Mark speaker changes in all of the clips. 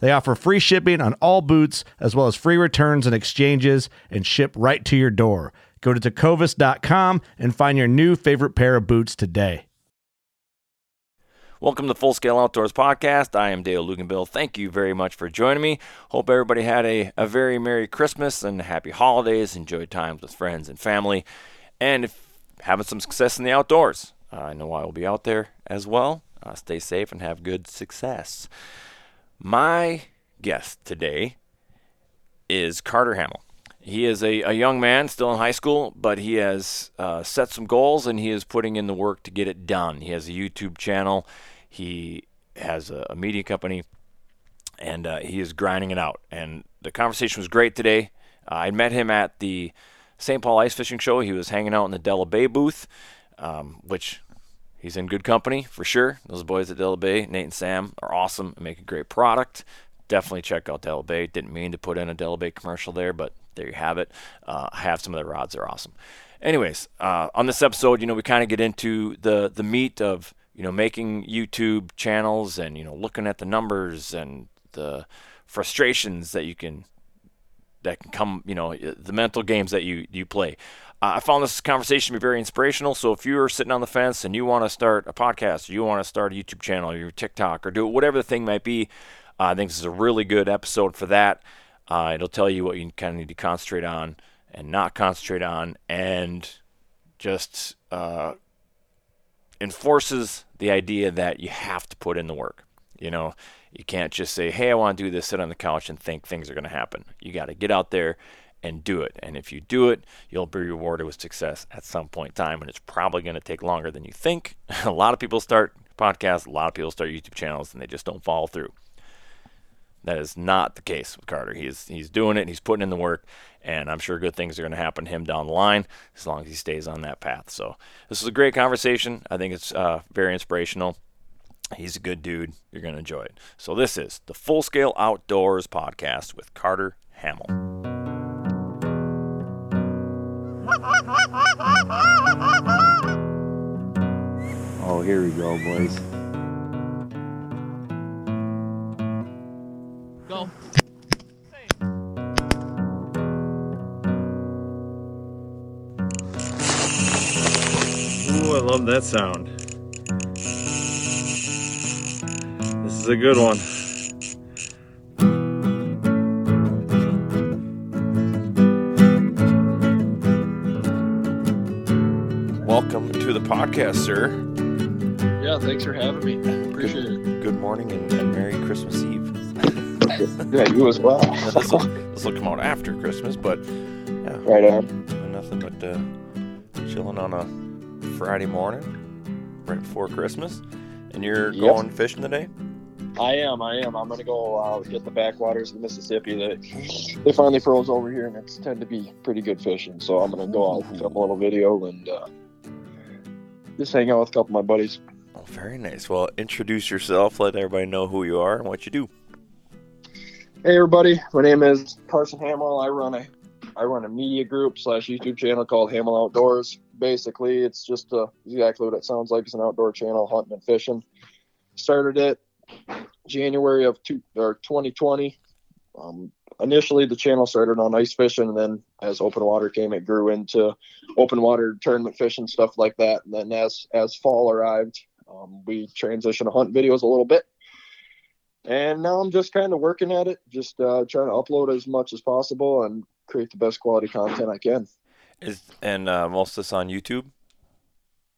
Speaker 1: They offer free shipping on all boots, as well as free returns and exchanges, and ship right to your door. Go to tecovas.com and find your new favorite pair of boots today.
Speaker 2: Welcome to Full Scale Outdoors Podcast. I am Dale Luganbill. Thank you very much for joining me. Hope everybody had a, a very Merry Christmas and happy holidays. Enjoy times with friends and family. And if having some success in the outdoors, I know I will be out there as well. Uh, stay safe and have good success. My guest today is Carter Hamill. He is a, a young man still in high school, but he has uh, set some goals and he is putting in the work to get it done. He has a YouTube channel, he has a, a media company, and uh, he is grinding it out. And the conversation was great today. Uh, I met him at the St. Paul Ice Fishing Show. He was hanging out in the Della Bay booth, um, which he's in good company for sure. Those boys at Della Bay, Nate and Sam, are awesome and make a great product. Definitely check out Della Bay. Didn't mean to put in a Della Bay commercial there, but there you have it. Uh, I have some of their rods; they're awesome. Anyways, uh, on this episode, you know, we kind of get into the the meat of you know making YouTube channels and you know looking at the numbers and the frustrations that you can that can come, you know, the mental games that you you play. Uh, I found this conversation to be very inspirational. So if you're sitting on the fence and you want to start a podcast, or you want to start a YouTube channel, or your TikTok, or do whatever the thing might be, uh, I think this is a really good episode for that. Uh, it'll tell you what you kind of need to concentrate on and not concentrate on, and just uh, enforces the idea that you have to put in the work. You know, you can't just say, "Hey, I want to do this," sit on the couch and think things are going to happen. You got to get out there and do it. And if you do it, you'll be rewarded with success at some point in time. And it's probably going to take longer than you think. a lot of people start podcasts, a lot of people start YouTube channels, and they just don't follow through. That is not the case with Carter. He's he's doing it. He's putting in the work, and I'm sure good things are going to happen to him down the line as long as he stays on that path. So this is a great conversation. I think it's uh, very inspirational. He's a good dude. You're going to enjoy it. So this is the Full Scale Outdoors podcast with Carter Hamill.
Speaker 3: Oh, here we go, boys.
Speaker 4: Go.
Speaker 3: Ooh, I love that sound. This is a good one.
Speaker 2: To the podcast, sir.
Speaker 4: Yeah, thanks for having me. Appreciate it.
Speaker 2: Good morning and, and Merry Christmas Eve.
Speaker 5: Yeah, you as well.
Speaker 2: this, will, this will come out after Christmas, but yeah,
Speaker 5: Right on.
Speaker 2: nothing but uh, chilling on a Friday morning right before Christmas. And you're
Speaker 5: Yep.
Speaker 2: going fishing today?
Speaker 5: I am. I am. I'm gonna go uh, get the backwaters of the Mississippi. That they finally froze over here, and it's tend to be pretty good fishing. So I'm gonna go out, film a little video, and uh, just hang out with a couple of my buddies.
Speaker 2: Oh, very nice. Well, introduce yourself. Let everybody know who you are and what you do.
Speaker 5: Hey, everybody. My name is Carson Hamill. I run a I run a media group slash YouTube channel called Hamel Outdoors. Basically, it's just uh, exactly what it sounds like. It's an outdoor channel, hunting and fishing. Started it January of two, or 2020. Um, initially, the channel started on ice fishing, and then as open water came, it grew into open water tournament fishing stuff like that. And then as as fall arrived, um, we transitioned to hunt videos a little bit. And now I'm just kind of working at it, just uh, trying to upload as much as possible and create the best quality content I can.
Speaker 2: Is and uh, most of this on YouTube?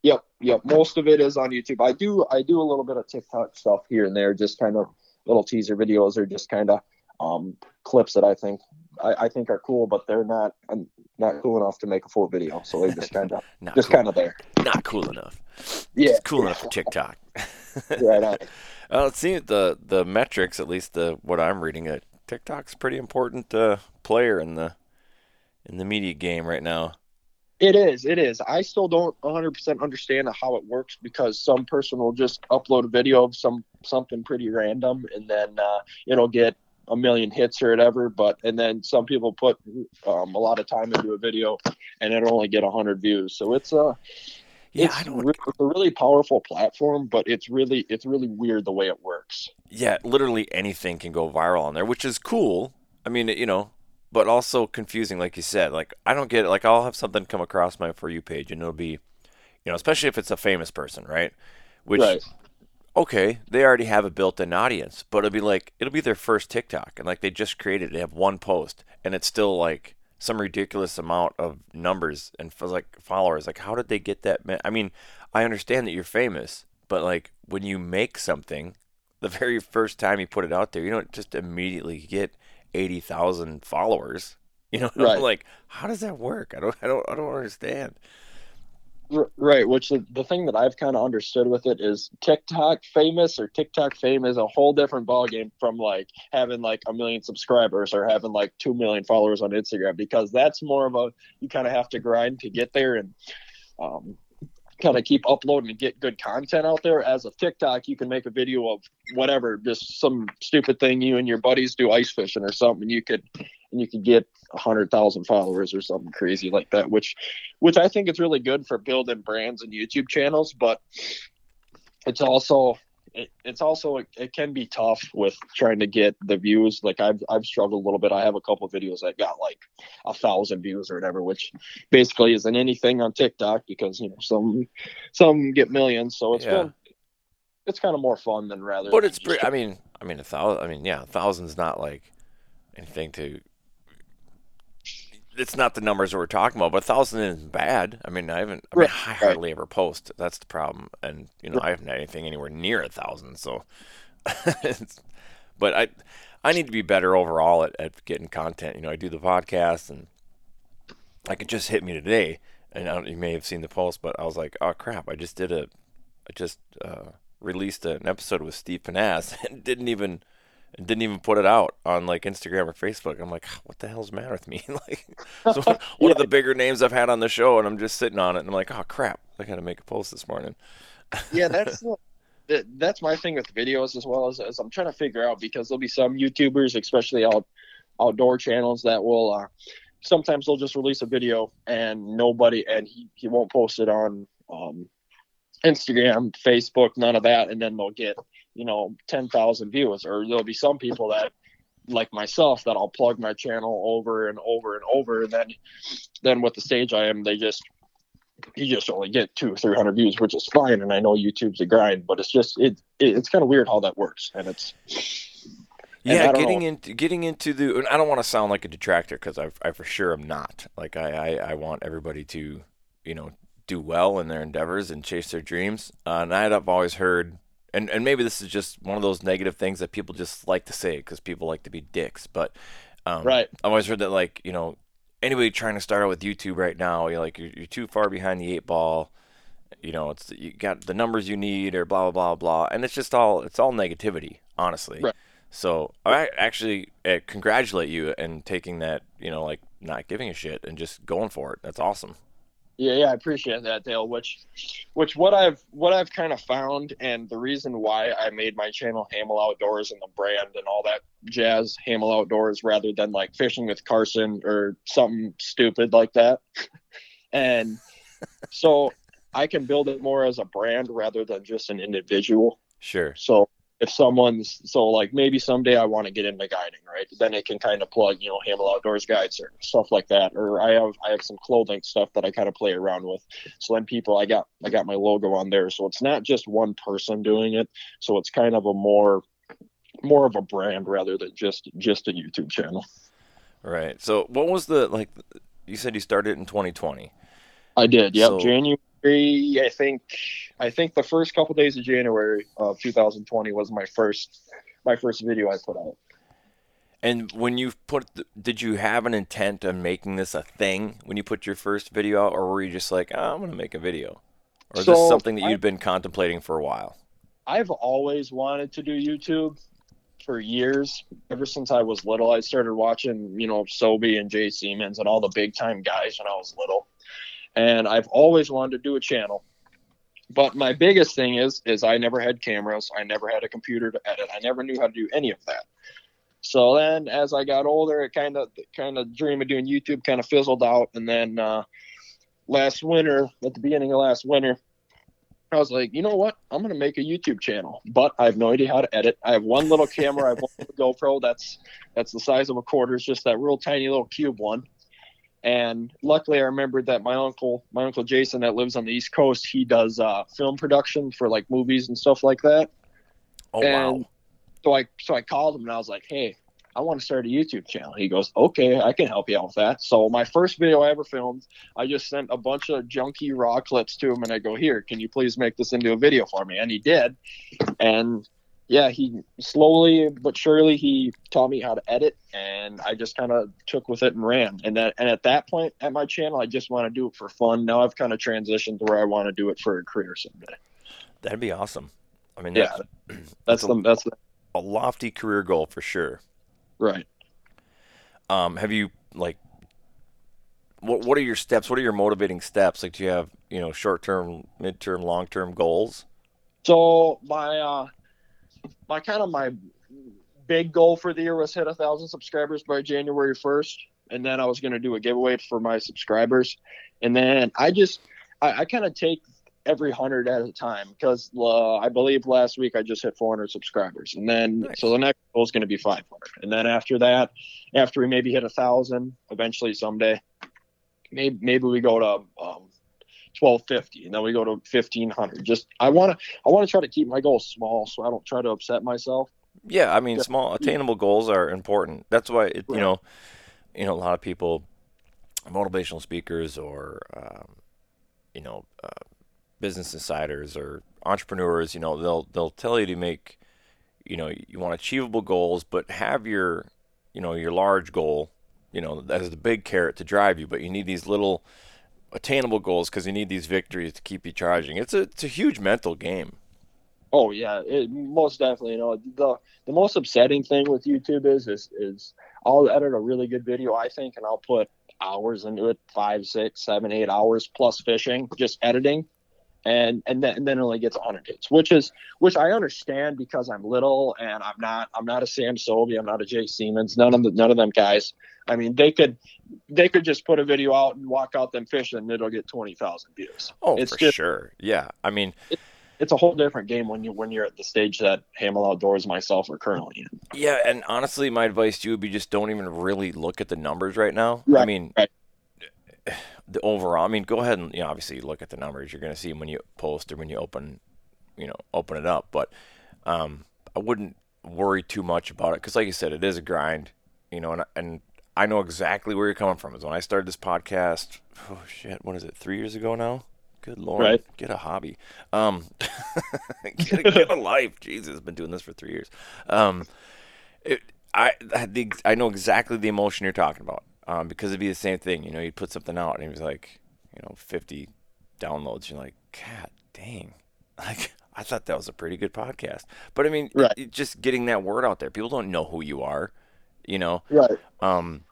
Speaker 5: Yep, yep. Most of it is on YouTube. I do I do a little bit of TikTok stuff here and there, just kind of little teaser videos or just kind of um, clips that I think I, I, think are cool, but they're not um, not cool enough to make a full video. So they're just kind of just
Speaker 2: cool.
Speaker 5: kind of there.
Speaker 2: Not cool enough.
Speaker 5: Yeah,
Speaker 2: just cool enough for TikTok.
Speaker 5: right on.
Speaker 2: Well, it seems the the metrics, at least the what I'm reading, uh, TikTok's pretty important uh, player in the in the media game right now.
Speaker 5: It is. It is. I still don't 100% understand how it works because some person will just upload a video of some something pretty random and then uh, it'll get a million hits or whatever. But and then some people put um, a lot of time into a video and it'll only get 100 views. So it's a uh,
Speaker 2: yeah,
Speaker 5: it's, re- it's a really powerful platform, but it's really it's really weird the way it works.
Speaker 2: Yeah, literally anything can go viral on there, which is cool. I mean, you know, but also confusing, like you said. Like I don't get it. Like I'll have something come across my for you page, and it'll be, you know, especially if it's a famous person, right? Which,
Speaker 5: right.
Speaker 2: Okay, they already have a built-in audience, but it'll be like it'll be their first TikTok, and like they just created, it, they have one post, and it's still like some ridiculous amount of numbers and like followers. Like, how did they get that? I mean, I understand that you're famous, but like when you make something, the very first time you put it out there, you don't just immediately get eighty thousand followers. You know, right. like how does that work? I don't, I don't, I don't understand.
Speaker 5: Right, which the, the thing that I've kind of understood with it is TikTok famous or TikTok fame is a whole different ballgame from like having like a million subscribers or having like two million followers on Instagram because that's more of a you kind of have to grind to get there and um, kind of keep uploading and get good content out there. As of TikTok, you can make a video of whatever, just some stupid thing you and your buddies do ice fishing or something. You could and you could get a hundred thousand followers or something crazy like that, which which I think is really good for building brands and YouTube channels, but it's also it, it's also it can be tough with trying to get the views. Like I've I've struggled a little bit. I have a couple of videos that got like a thousand views or whatever, which basically isn't anything on TikTok because you know some some get millions. So it's yeah. it's kind of more fun than rather.
Speaker 2: But it's pretty. I mean, I mean a thousand. I mean, yeah, a thousand's not like anything to it's not the numbers that we're talking about, but a thousand isn't bad. I mean, I haven't. I, mean, right. I hardly ever post. That's the problem, and you know, right. I haven't had anything anywhere near a thousand. So, but I, I need to be better overall at, at getting content. You know, I do the podcast, and like it just hit me today, and you may have seen the post, but I was like, oh crap, I just did a, I just uh, released an episode with Steve Pennaz and didn't even and didn't even put it out on like Instagram or Facebook. I'm like, what the hell's the matter with me? like, so one yeah. of the bigger names I've had on the show, and I'm just sitting on it, and I'm like, oh crap, I got to make a post this morning.
Speaker 5: yeah, that's that's my thing with videos as well as, as I'm trying to figure out because there'll be some YouTubers, especially out outdoor channels, that will uh, sometimes they'll just release a video and nobody and he, he won't post it on um, Instagram, Facebook, none of that, and then they'll get you know 10,000 views or there'll be some people that like myself that I'll plug my channel over and over and over and then then with the stage I am they just you just only get two or three hundred views which is fine and I know YouTube's a grind but it's just it, it it's kind of weird how that works and it's
Speaker 2: yeah, getting know. into getting into the. I don't want to sound like a detractor because I, I for sure am not. Like I, I, I want everybody to, you know, do well in their endeavors and chase their dreams. Uh, and I've always heard, and, and maybe this is just one of those negative things that people just like to say because people like to be dicks. But um,
Speaker 5: right,
Speaker 2: I've always heard that like you know anybody trying to start out with YouTube right now, you're like you're, you're too far behind the eight ball. You know, it's you got the numbers you need or blah blah blah blah, and it's just all it's all negativity, honestly.
Speaker 5: Right.
Speaker 2: So I actually uh, congratulate you in taking that, you know, like not giving a shit and just going for it. That's awesome.
Speaker 5: Yeah, yeah, I appreciate that, Dale. Which, which what I've what I've kind of found, and the reason why I made my channel Hamel Outdoors and the brand and all that jazz, Hamel Outdoors, rather than like fishing with Carson or something stupid like that. and so I can build it more as a brand rather than just an individual.
Speaker 2: Sure.
Speaker 5: So if someone's so like maybe someday I want to get into guiding, right? Then it can kind of plug, you know, Hamel Outdoors guides or stuff like that. Or I have I have some clothing stuff that I kind of play around with. So then people I got I got my logo on there. So it's not just one person doing it. So it's kind of a more more of a brand rather than just just a YouTube channel.
Speaker 2: Right. So what was the like you said you started in 2020.
Speaker 5: I did. Yep.
Speaker 2: So-
Speaker 5: January I think I think the first couple days of January of 2020 was my first my first video I put out.
Speaker 2: And when you put, did you have an intent of making this a thing when you put your first video out, or were you just like, oh, I'm going to make a video? Or is this something that
Speaker 5: I-
Speaker 2: you'd been contemplating for a while?
Speaker 5: I've always wanted to do YouTube for years. Ever since I was little, I started watching, you know, Sobe and Jay Siemens and all the big time guys when I was little. And I've always wanted to do a channel. But my biggest thing is is I never had cameras. I never had a computer to edit. I never knew how to do any of that. So then as I got older, it kind of kind of dream of doing YouTube kind of fizzled out and then uh last winter, at the beginning of last winter, I was like, you know what? I'm gonna make a YouTube channel, but I have no idea how to edit. I have one little camera. I have one GoPro that's that's the size of a quarter. It's just that real tiny little cube one. And luckily, I remembered that my uncle, my uncle Jason, that lives on the East Coast, he does uh, film production for like movies and stuff like that.
Speaker 2: Oh,
Speaker 5: And
Speaker 2: wow.
Speaker 5: so I so I called him and I was like, hey, I want to start a YouTube channel. He goes, okay, I can help you out with that. So my first video I ever filmed, I just sent a bunch of junky raw clips to him and I go, here, can you please make this into a video for me? And he did. And yeah, he slowly but surely he taught me how to edit and I just kind of took with it and ran. And that and at that point at my channel, I just want to do it for fun. Now I've kind of transitioned to where I want to do it for a career someday.
Speaker 2: That'd be awesome. I mean,
Speaker 5: Yeah.
Speaker 2: that's,
Speaker 5: That's
Speaker 2: a,
Speaker 5: the that's the
Speaker 2: a lofty career goal for sure.
Speaker 5: right.
Speaker 2: Um, have you like, what what are your steps? What are your motivating steps? Like, do you have you know short term, mid term, long term goals?
Speaker 5: So my uh my kind of my big goal for the year was hit a thousand subscribers by January first, and then I was going to do a giveaway for my subscribers, and then I just I, I kind of take every hundred at a time because uh, I believe last week I just hit 400 subscribers, and then
Speaker 2: Nice.
Speaker 5: so the next goal is going to be 500, and then after that, after we maybe hit a thousand, eventually someday, maybe maybe we go to um, 1250 and then we go to 1500 just i want to i want to try to keep my goals small so i don't try to upset myself
Speaker 2: Yeah, I mean,
Speaker 5: Yeah.
Speaker 2: small attainable goals are important. That's why it, you know, you know, a lot of people, motivational speakers or um, you know, uh, business insiders or entrepreneurs, you know, they'll they'll tell you to make, you know, you want achievable goals, but have your, you know, your large goal, you know, that is the big carrot to drive you, but you need these little attainable goals because you need these victories to keep you charging. It's a it's a huge mental game.
Speaker 5: oh yeah it, most definitely you know the the most upsetting thing with youtube is is is i'll edit a really good video i think and i'll put hours into it five six seven eight hours plus fishing just editing and and then and then it only gets 100 hits which is which i understand because i'm little and i'm not i'm not a sam Sobey, i'm not a jay siemens none of the none of them guys i mean they could they could just put a video out and walk out them fishing and it'll get 20000 views
Speaker 2: Oh,
Speaker 5: It's
Speaker 2: for
Speaker 5: just-
Speaker 2: sure. Yeah, I mean,
Speaker 5: it's a whole different game when you when you're at the stage that hamel outdoors myself are currently in
Speaker 2: Yeah, and honestly, my advice to you would be just don't even really look at the numbers right now. I mean,
Speaker 5: right.
Speaker 2: The overall. I mean, go ahead and you know, obviously look at the numbers. You're going to see 'em when you post or when you open, you know, open it up. But um, I wouldn't worry too much about it because, like you said, it is a grind. You know, and and I know exactly where you're coming from. Is when I started this podcast. Oh shit! What is it? Three years ago now. Good lord,
Speaker 5: Right.
Speaker 2: get a hobby. Um, get, a, get a life. Jesus, I've been doing this for three years. Um, it, I I, the, I know exactly the emotion you're talking about um, because it'd be the same thing. You know, you'd put something out and it was like, you know, 50 downloads. You're like, God dang, like I thought that was a pretty good podcast. But I mean,
Speaker 5: Right.
Speaker 2: it- just getting that word out there. People don't know who you are, you know.
Speaker 5: right
Speaker 2: Um,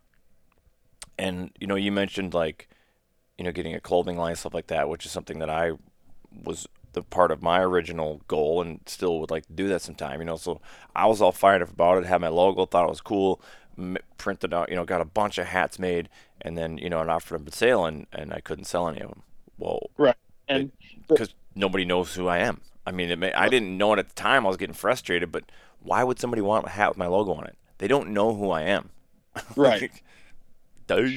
Speaker 2: and you know, you mentioned like you know, getting a clothing line, stuff like that, which is something that I was the part of my original goal and still would like to do that sometime, you know. So I was all fired up about it, had my logo, thought it was cool, printed out, you know, got a bunch of hats made, and then, you know, and offered them for sale, and, and I couldn't sell any of them. Well,
Speaker 5: Right. And
Speaker 2: because nobody knows who I am. I mean, it may, I didn't know it at the time. I was getting frustrated, but why would somebody want a hat with my logo on it? They don't know who I am.
Speaker 5: right.
Speaker 2: Duh.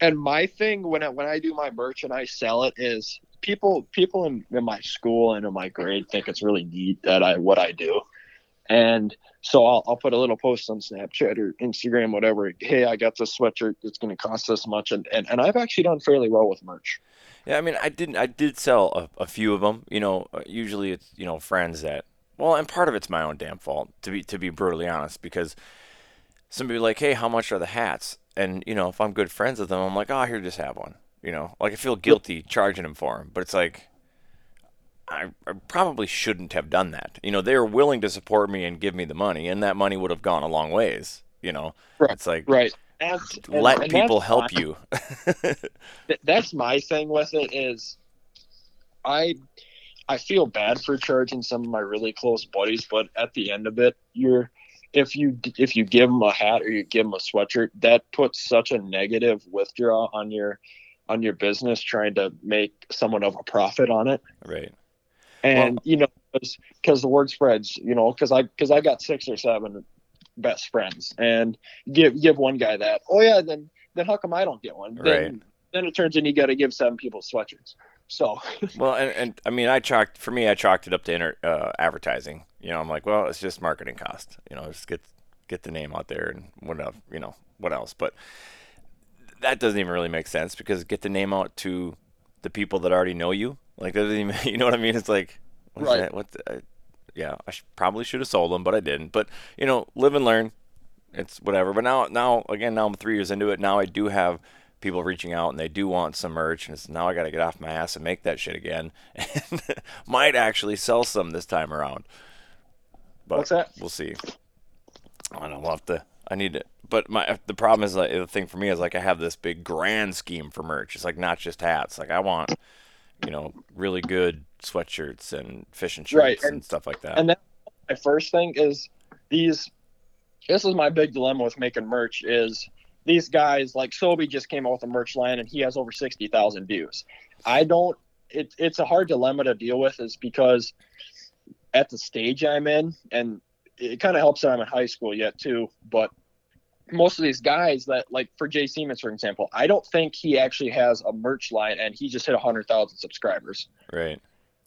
Speaker 5: and my thing when I when I do my merch and I sell it is people people in, in my school and in my grade think it's really neat that I what I do. And so I'll, I'll put a little post on Snapchat or Instagram, whatever. Hey, I got this sweatshirt. It's going to cost this much, and, and and I've actually done fairly well with merch.
Speaker 2: Yeah, I mean, I didn't. I did sell a, a few of them. You know, uh, usually it's you know friends that. Well, and part of it's my own damn fault to be to be brutally honest because somebody like, hey, how much are the hats? And you know, if I'm good friends with them, I'm like, oh, here, just have one. You know, like I feel guilty charging them for them, but it's like. I, I probably shouldn't have done that. You know, they were willing to support me and give me the money, and that money would have gone a long ways. You know,
Speaker 5: Right,
Speaker 2: it's like
Speaker 5: Right. That's, and-
Speaker 2: let
Speaker 5: and
Speaker 2: people help
Speaker 5: fine.
Speaker 2: you.
Speaker 5: that's my thing with it is I I feel bad for charging some of my really close buddies, but at the end of it, you're if you if you give them a hat or you give them a sweatshirt, that puts such a negative withdraw on your on your business trying to make somewhat of a profit on it.
Speaker 2: right.
Speaker 5: And you know, because the word spreads, you know, because I because I got six or seven best friends, and give give one guy that. Oh yeah, then then how come I don't get one? Then,
Speaker 2: Right.
Speaker 5: Then it turns in you got to give seven people sweatshirts. So
Speaker 2: Well, and, and I mean, I chalked for me, I chalked it up to inter, uh, advertising. You know, I'm like, well, it's just marketing cost. You know, just get get the name out there and what else, you know, what else? But that doesn't even really make sense because get the name out to the people that already know you. Like, that doesn't even, you know what I mean? It's like, what is
Speaker 5: Right.
Speaker 2: that? What? The, uh, yeah, I sh- probably should have sold them, but I didn't. But you know, live and learn. It's whatever. But now, now again, now I'm three years into it. Now I do have people reaching out and they do want some merch, and it's, now I got to get off my ass and make that shit again, and might actually sell some this time around. But
Speaker 5: What's that?
Speaker 2: We'll see. I don't have to. I need to. But my the problem is like the thing for me is like I have this big grand scheme for merch. It's like not just hats. Like I want, you know, really good sweatshirts and fishing shirts
Speaker 5: Right,
Speaker 2: and,
Speaker 5: and-
Speaker 2: stuff like that.
Speaker 5: and then my first thing is these. This is my big dilemma with making merch is these guys like Sobe just came out with a merch line and he has over sixty thousand views. I don't. It, it's a hard dilemma to deal with, is because at the stage I'm in, and it kind of helps that I'm in high school yet too. But most of these guys that like for Jay Siemens, for example, I don't think he actually has a merch line and he just hit hundred thousand subscribers.
Speaker 2: Right.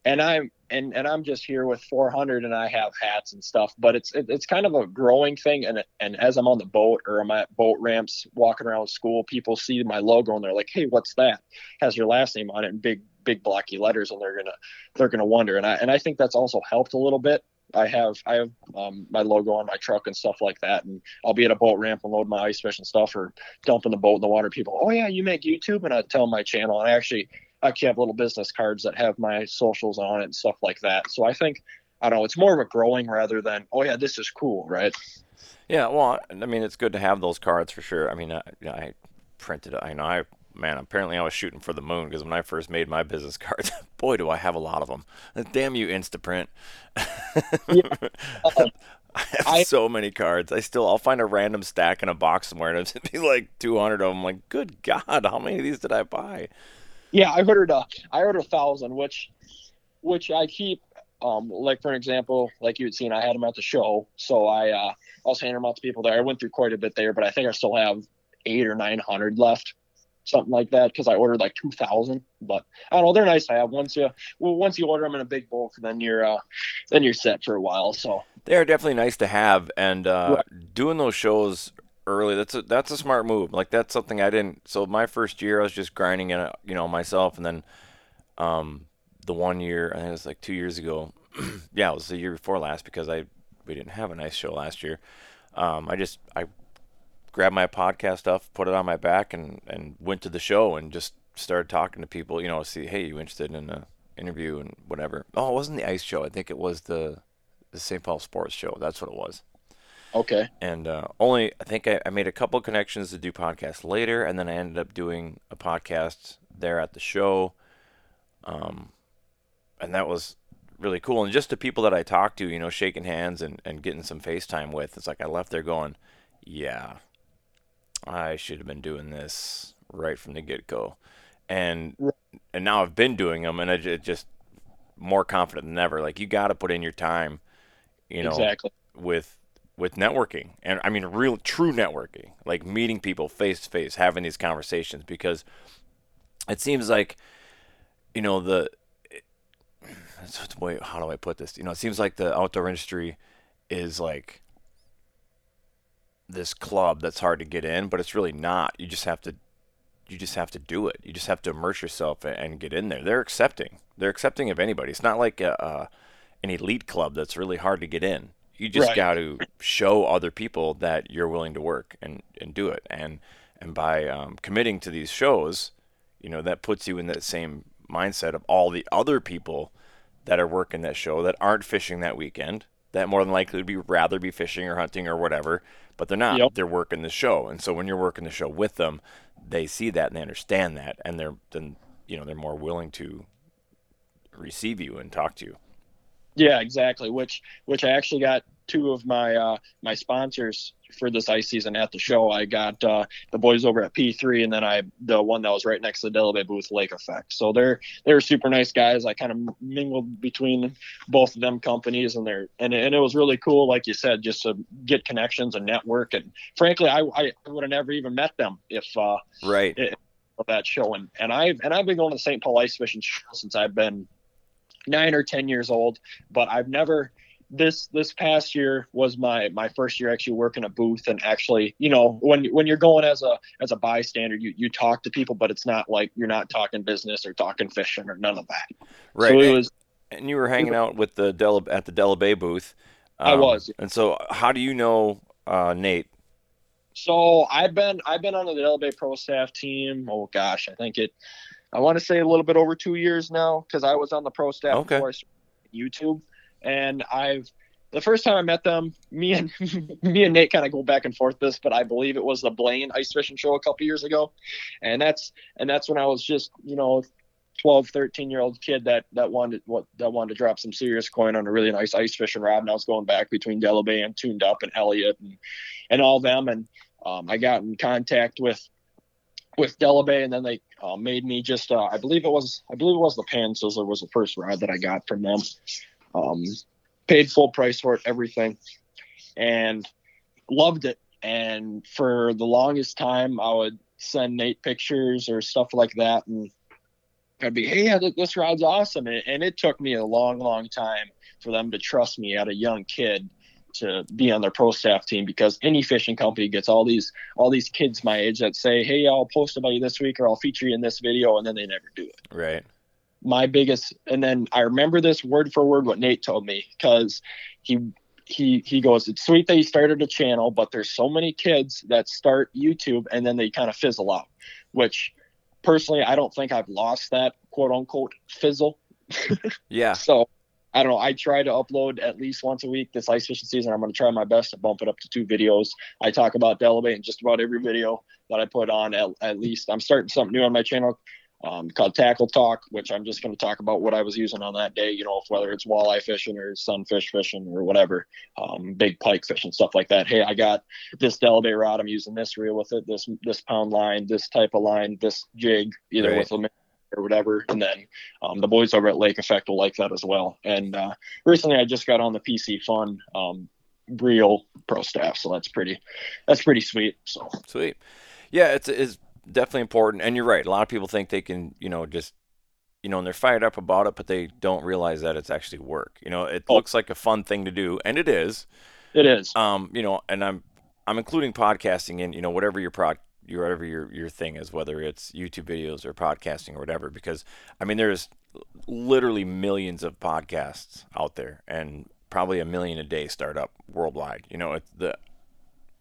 Speaker 5: and I'm and and I'm just here with 400 and I have hats and stuff but it's it, it's kind of a growing thing. And and as I'm on the boat or I'm at boat ramps walking around school people see my logo and they're like hey what's that? Has your last name on it in big big blocky letters and they're gonna they're gonna wonder. And I and I think that's also helped a little bit I have I have um, my logo on my truck and stuff like that, and I'll be at a boat ramp and load my ice fish and stuff, or dumping the boat in the water. People, oh yeah, you make YouTube, and I tell my channel, and I actually I actually have little business cards that have my socials on it and stuff like that. So I think I don't know, it's more of a growing rather than oh yeah, this is cool, right?
Speaker 2: Yeah, well, I mean, it's good to have those cards for sure. I mean, I, I printed. I know I man. Apparently, I was shooting for the moon because when I first made my business cards, boy, do I have a lot of them. Damn you, Instaprint.
Speaker 5: Um,
Speaker 2: I have
Speaker 5: I-
Speaker 2: so many cards. I still, I'll find a random stack in a box somewhere, and it'll be like 200 of them. like, good God, how many of these did I buy?
Speaker 5: Yeah, I ordered a I ordered a thousand, which which I keep. Um, like for an example, like you had seen, I had them at the show, so I uh, I was handing them out to people there. I went through quite a bit there, but I think I still have eight or nine hundred left, something like that, because I ordered like two thousand. But I don't know, they're nice to have. Once you well, once you order them in a big bulk, then you're uh, then you're set for a while. So
Speaker 2: They are definitely nice to have, and uh, doing those shows early that's a that's a smart move. Like that's something I didn't. So my first year, I was just grinding it, you know, myself, and then um, the one year, I think it was like two years ago. yeah, it was the year before last because I we didn't have a nice show last year. Um, I just I grabbed my podcast stuff, put it on my back, and and went to the show and just started talking to people. You know, see, hey, you interested in a interview and whatever. Oh, it wasn't the ice show. I think it was the the St. Paul Sports Show. That's what it was.
Speaker 5: okay,
Speaker 2: And uh, only I think I, I made a couple connections to do podcasts later, and then I ended up doing a podcast there at the show. Um, and that was really cool. And just the people that I talked to, you know, shaking hands and, and getting some FaceTime with, it's like I left there going, yeah, I should have been doing this right from the get go. And and now I've been doing them, and I just more confident than ever. Like you got to put in your time, you know,
Speaker 5: exactly.
Speaker 2: with with networking, and I mean real true networking, like meeting people face to face, having these conversations, because it seems like, you know, the it's, wait, how do I put this? You know, it seems like the outdoor industry is like this club that's hard to get in, but it's really not. You just have to you just have to do it. You just have to immerse yourself and get in there. They're accepting. They're accepting of anybody. It's not like a, a an elite club that's really hard to get in. You just
Speaker 5: Right.
Speaker 2: got to show other people that you're willing to work and, and do it. And and by um, committing to these shows, you know that puts you in that same mindset of all the other people that are working that show that aren't fishing that weekend. That more than likely would be rather be fishing or hunting or whatever, but they're not.
Speaker 5: Yep.
Speaker 2: They're working the show, and so when you're working the show with them, they see that and they understand that, and they're then you know they're more willing to receive you and talk to you.
Speaker 5: Yeah, exactly. Which which I actually got two of my uh, my sponsors for this ice season at the show. I got uh, the boys over at P3, and then I the one that was right next to the Delaware booth, Lake Effect. So they're they're super nice guys. I kind of mingled between both of them companies, and they're and and it was really cool, like you said, just to get connections and network. And frankly, I I would have never even met them if uh,
Speaker 2: Right.
Speaker 5: of that show. And and I've and I've been going to the St. Paul Ice Fishing Show since I've been nine or ten years old, but I've never this this past year was my my first year actually working a booth and actually you know when when you're going as a as a bystander you you talk to people but it's not like you're not talking business or talking fishing or none of that
Speaker 2: Right.
Speaker 5: so it
Speaker 2: and,
Speaker 5: was
Speaker 2: and you were hanging out with the Della at the Della Bay booth.
Speaker 5: I
Speaker 2: Um,
Speaker 5: was.
Speaker 2: And so, how do you know uh, Nate?
Speaker 5: So I've been I've been on the Del Bay Pro staff team. Oh gosh, I think it. I want to say a little bit over two years now because I was on the pro staff
Speaker 2: Okay.
Speaker 5: before I started YouTube, and I've the first time I met them, me and me and Nate kind of go back and forth this, but I believe it was the Blaine Ice Fishing Show a couple years ago, and that's and that's when I was just you know 12, 13 year old kid that that wanted what that wanted to drop some serious coin on a really nice ice fishing rod, and I was going back between Delaware Bay and Tuned Up and elliot and and all them, and um, I got in contact with with Delabay, and then they uh, made me just uh, I believe it was I believe it was the Pan Sizzler was the first rod that I got from them. Um, paid full price for it, everything, and loved it. And for the longest time, I would send Nate pictures or stuff like that, and I'd be, "Hey, yeah, this rod's awesome." And, it took me a long, long time for them to trust me at a young kid to be on their pro staff team because any fishing company gets all these all these kids my age that say, "Hey, I'll post about you this week or I'll feature you in this video," and then they never do it.
Speaker 2: Right.
Speaker 5: My biggest, and then I remember this word for word what Nate told me because he he he goes, "It's sweet that you started a channel, but there's so many kids that start YouTube and then they kind of fizzle out." Which, personally, I don't think I've lost that quote unquote fizzle.
Speaker 2: Yeah.
Speaker 5: So I don't know. I try to upload at least once a week this ice fishing season. I'm going to try my best to bump it up to two videos. I talk about Delabay in just about every video that I put on. At, at least I'm starting something new on my channel um, called Tackle Talk, which I'm just going to talk about what I was using on that day. You know, whether it's walleye fishing or sunfish fishing or whatever, um, big pike fishing stuff like that. Hey, I got this Delabay rod. I'm using this reel with it. This this pound line, this type of line, this jig, either
Speaker 2: Right.
Speaker 5: with a or whatever. And then um, the boys over at Lake Effect will like that as well. And uh, recently, I just got on the Piscifun um, Reel Pro staff, so that's pretty that's pretty sweet. So
Speaker 2: Sweet. Yeah, it's it's definitely important, and you're right. A lot of people think they can, you know, just you know, and they're fired up about it, but they don't realize that it's actually work. You know, it
Speaker 5: Oh.
Speaker 2: looks like a fun thing to do, and it is.
Speaker 5: it is.
Speaker 2: Um, you know, and I'm I'm including podcasting in, you know, whatever your prod your whatever your your thing is, whether it's YouTube videos or podcasting or whatever, because I mean there's literally millions of podcasts out there and probably a million a day start up worldwide. You know, it's the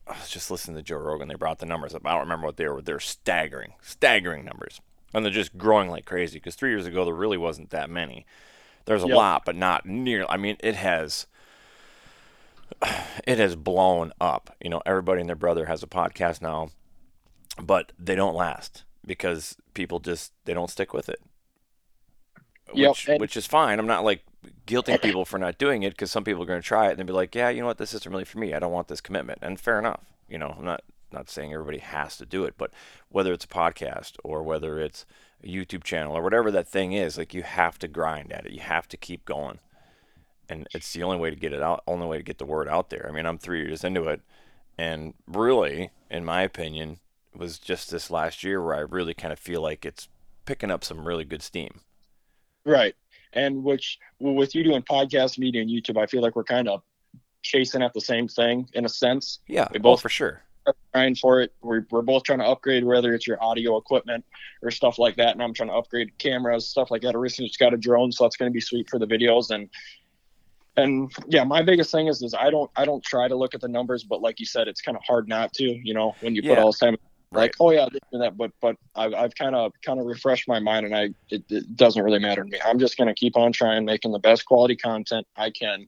Speaker 2: I was just listening to Joe Rogan. They brought the numbers up. I don't remember what they were. They're staggering, staggering numbers, and they're just growing like crazy. Because three years ago there really wasn't that many. There's a
Speaker 5: Yep.
Speaker 2: lot, but not near. I mean, it has it has blown up. You know, everybody and their brother has a podcast now, but they don't last. because people just they don't stick with it. Which, which is fine. I'm not like guilting people for not doing it because some people are going to try it and be like, yeah, you know what, this isn't really for me. I don't want this commitment, and fair enough. You know, I'm not not saying everybody has to do it, but whether it's a podcast or whether it's a YouTube channel or whatever that thing is, like you have to grind at it. You have to keep going, and it's the only way to get it out. Only way to get the word out there. I mean, I'm three years into it, and really, in my opinion, was just this last year where I really kind of feel like it's picking up some really good steam.
Speaker 5: Right. And which well, with you doing podcast media and YouTube, I feel like we're kind of chasing at the same thing in a sense.
Speaker 2: Yeah,
Speaker 5: We
Speaker 2: oh,
Speaker 5: both-
Speaker 2: for sure.
Speaker 5: Trying for it. We're, we're both trying to upgrade whether it's your audio equipment or stuff like that. And I'm trying to upgrade cameras, stuff like that. I recently just got a drone, so that's going to be sweet for the videos. And and yeah, my biggest thing is is I don't I don't try to look at the numbers, but like you said, it's kind of hard not to. You know, when you put all this time
Speaker 2: Right.
Speaker 5: like oh yeah that but but i've, I've kind of kind of refreshed my mind and i it, it doesn't really matter to me i'm just going to keep on trying making the best quality content i can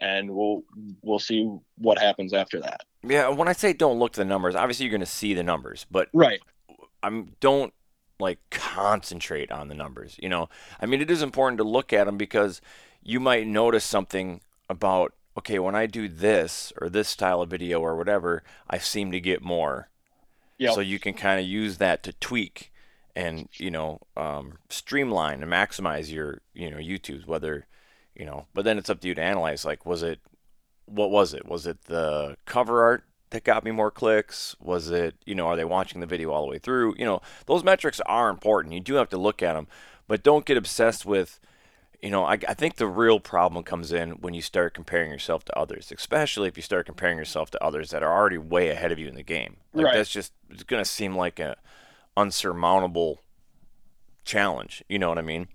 Speaker 5: and we'll we'll see what happens after that
Speaker 2: Yeah, when I say don't look at the numbers, obviously you're going to see the numbers, but
Speaker 5: right
Speaker 2: I'm don't like concentrate on the numbers. You know, I mean, it is important to look at them because you might notice something about okay, when I do this or this style of video or whatever, I seem to get more.
Speaker 5: Yeah
Speaker 2: So you can kind of use that to tweak and you know um, streamline and maximize your you know YouTube's whether you know. But then it's up to you to analyze. Like, was it what was it? Was it the cover art that got me more clicks? Was it you know are they watching the video all the way through? You know those metrics are important. You do have to look at them, but don't get obsessed with. You know, I, I think the real problem comes in when you start comparing yourself to others, especially if you start comparing yourself to others that are already way ahead of you in the game. Like
Speaker 5: Right.
Speaker 2: that's just it's gonna seem like a unsurmountable challenge. You know what I mean?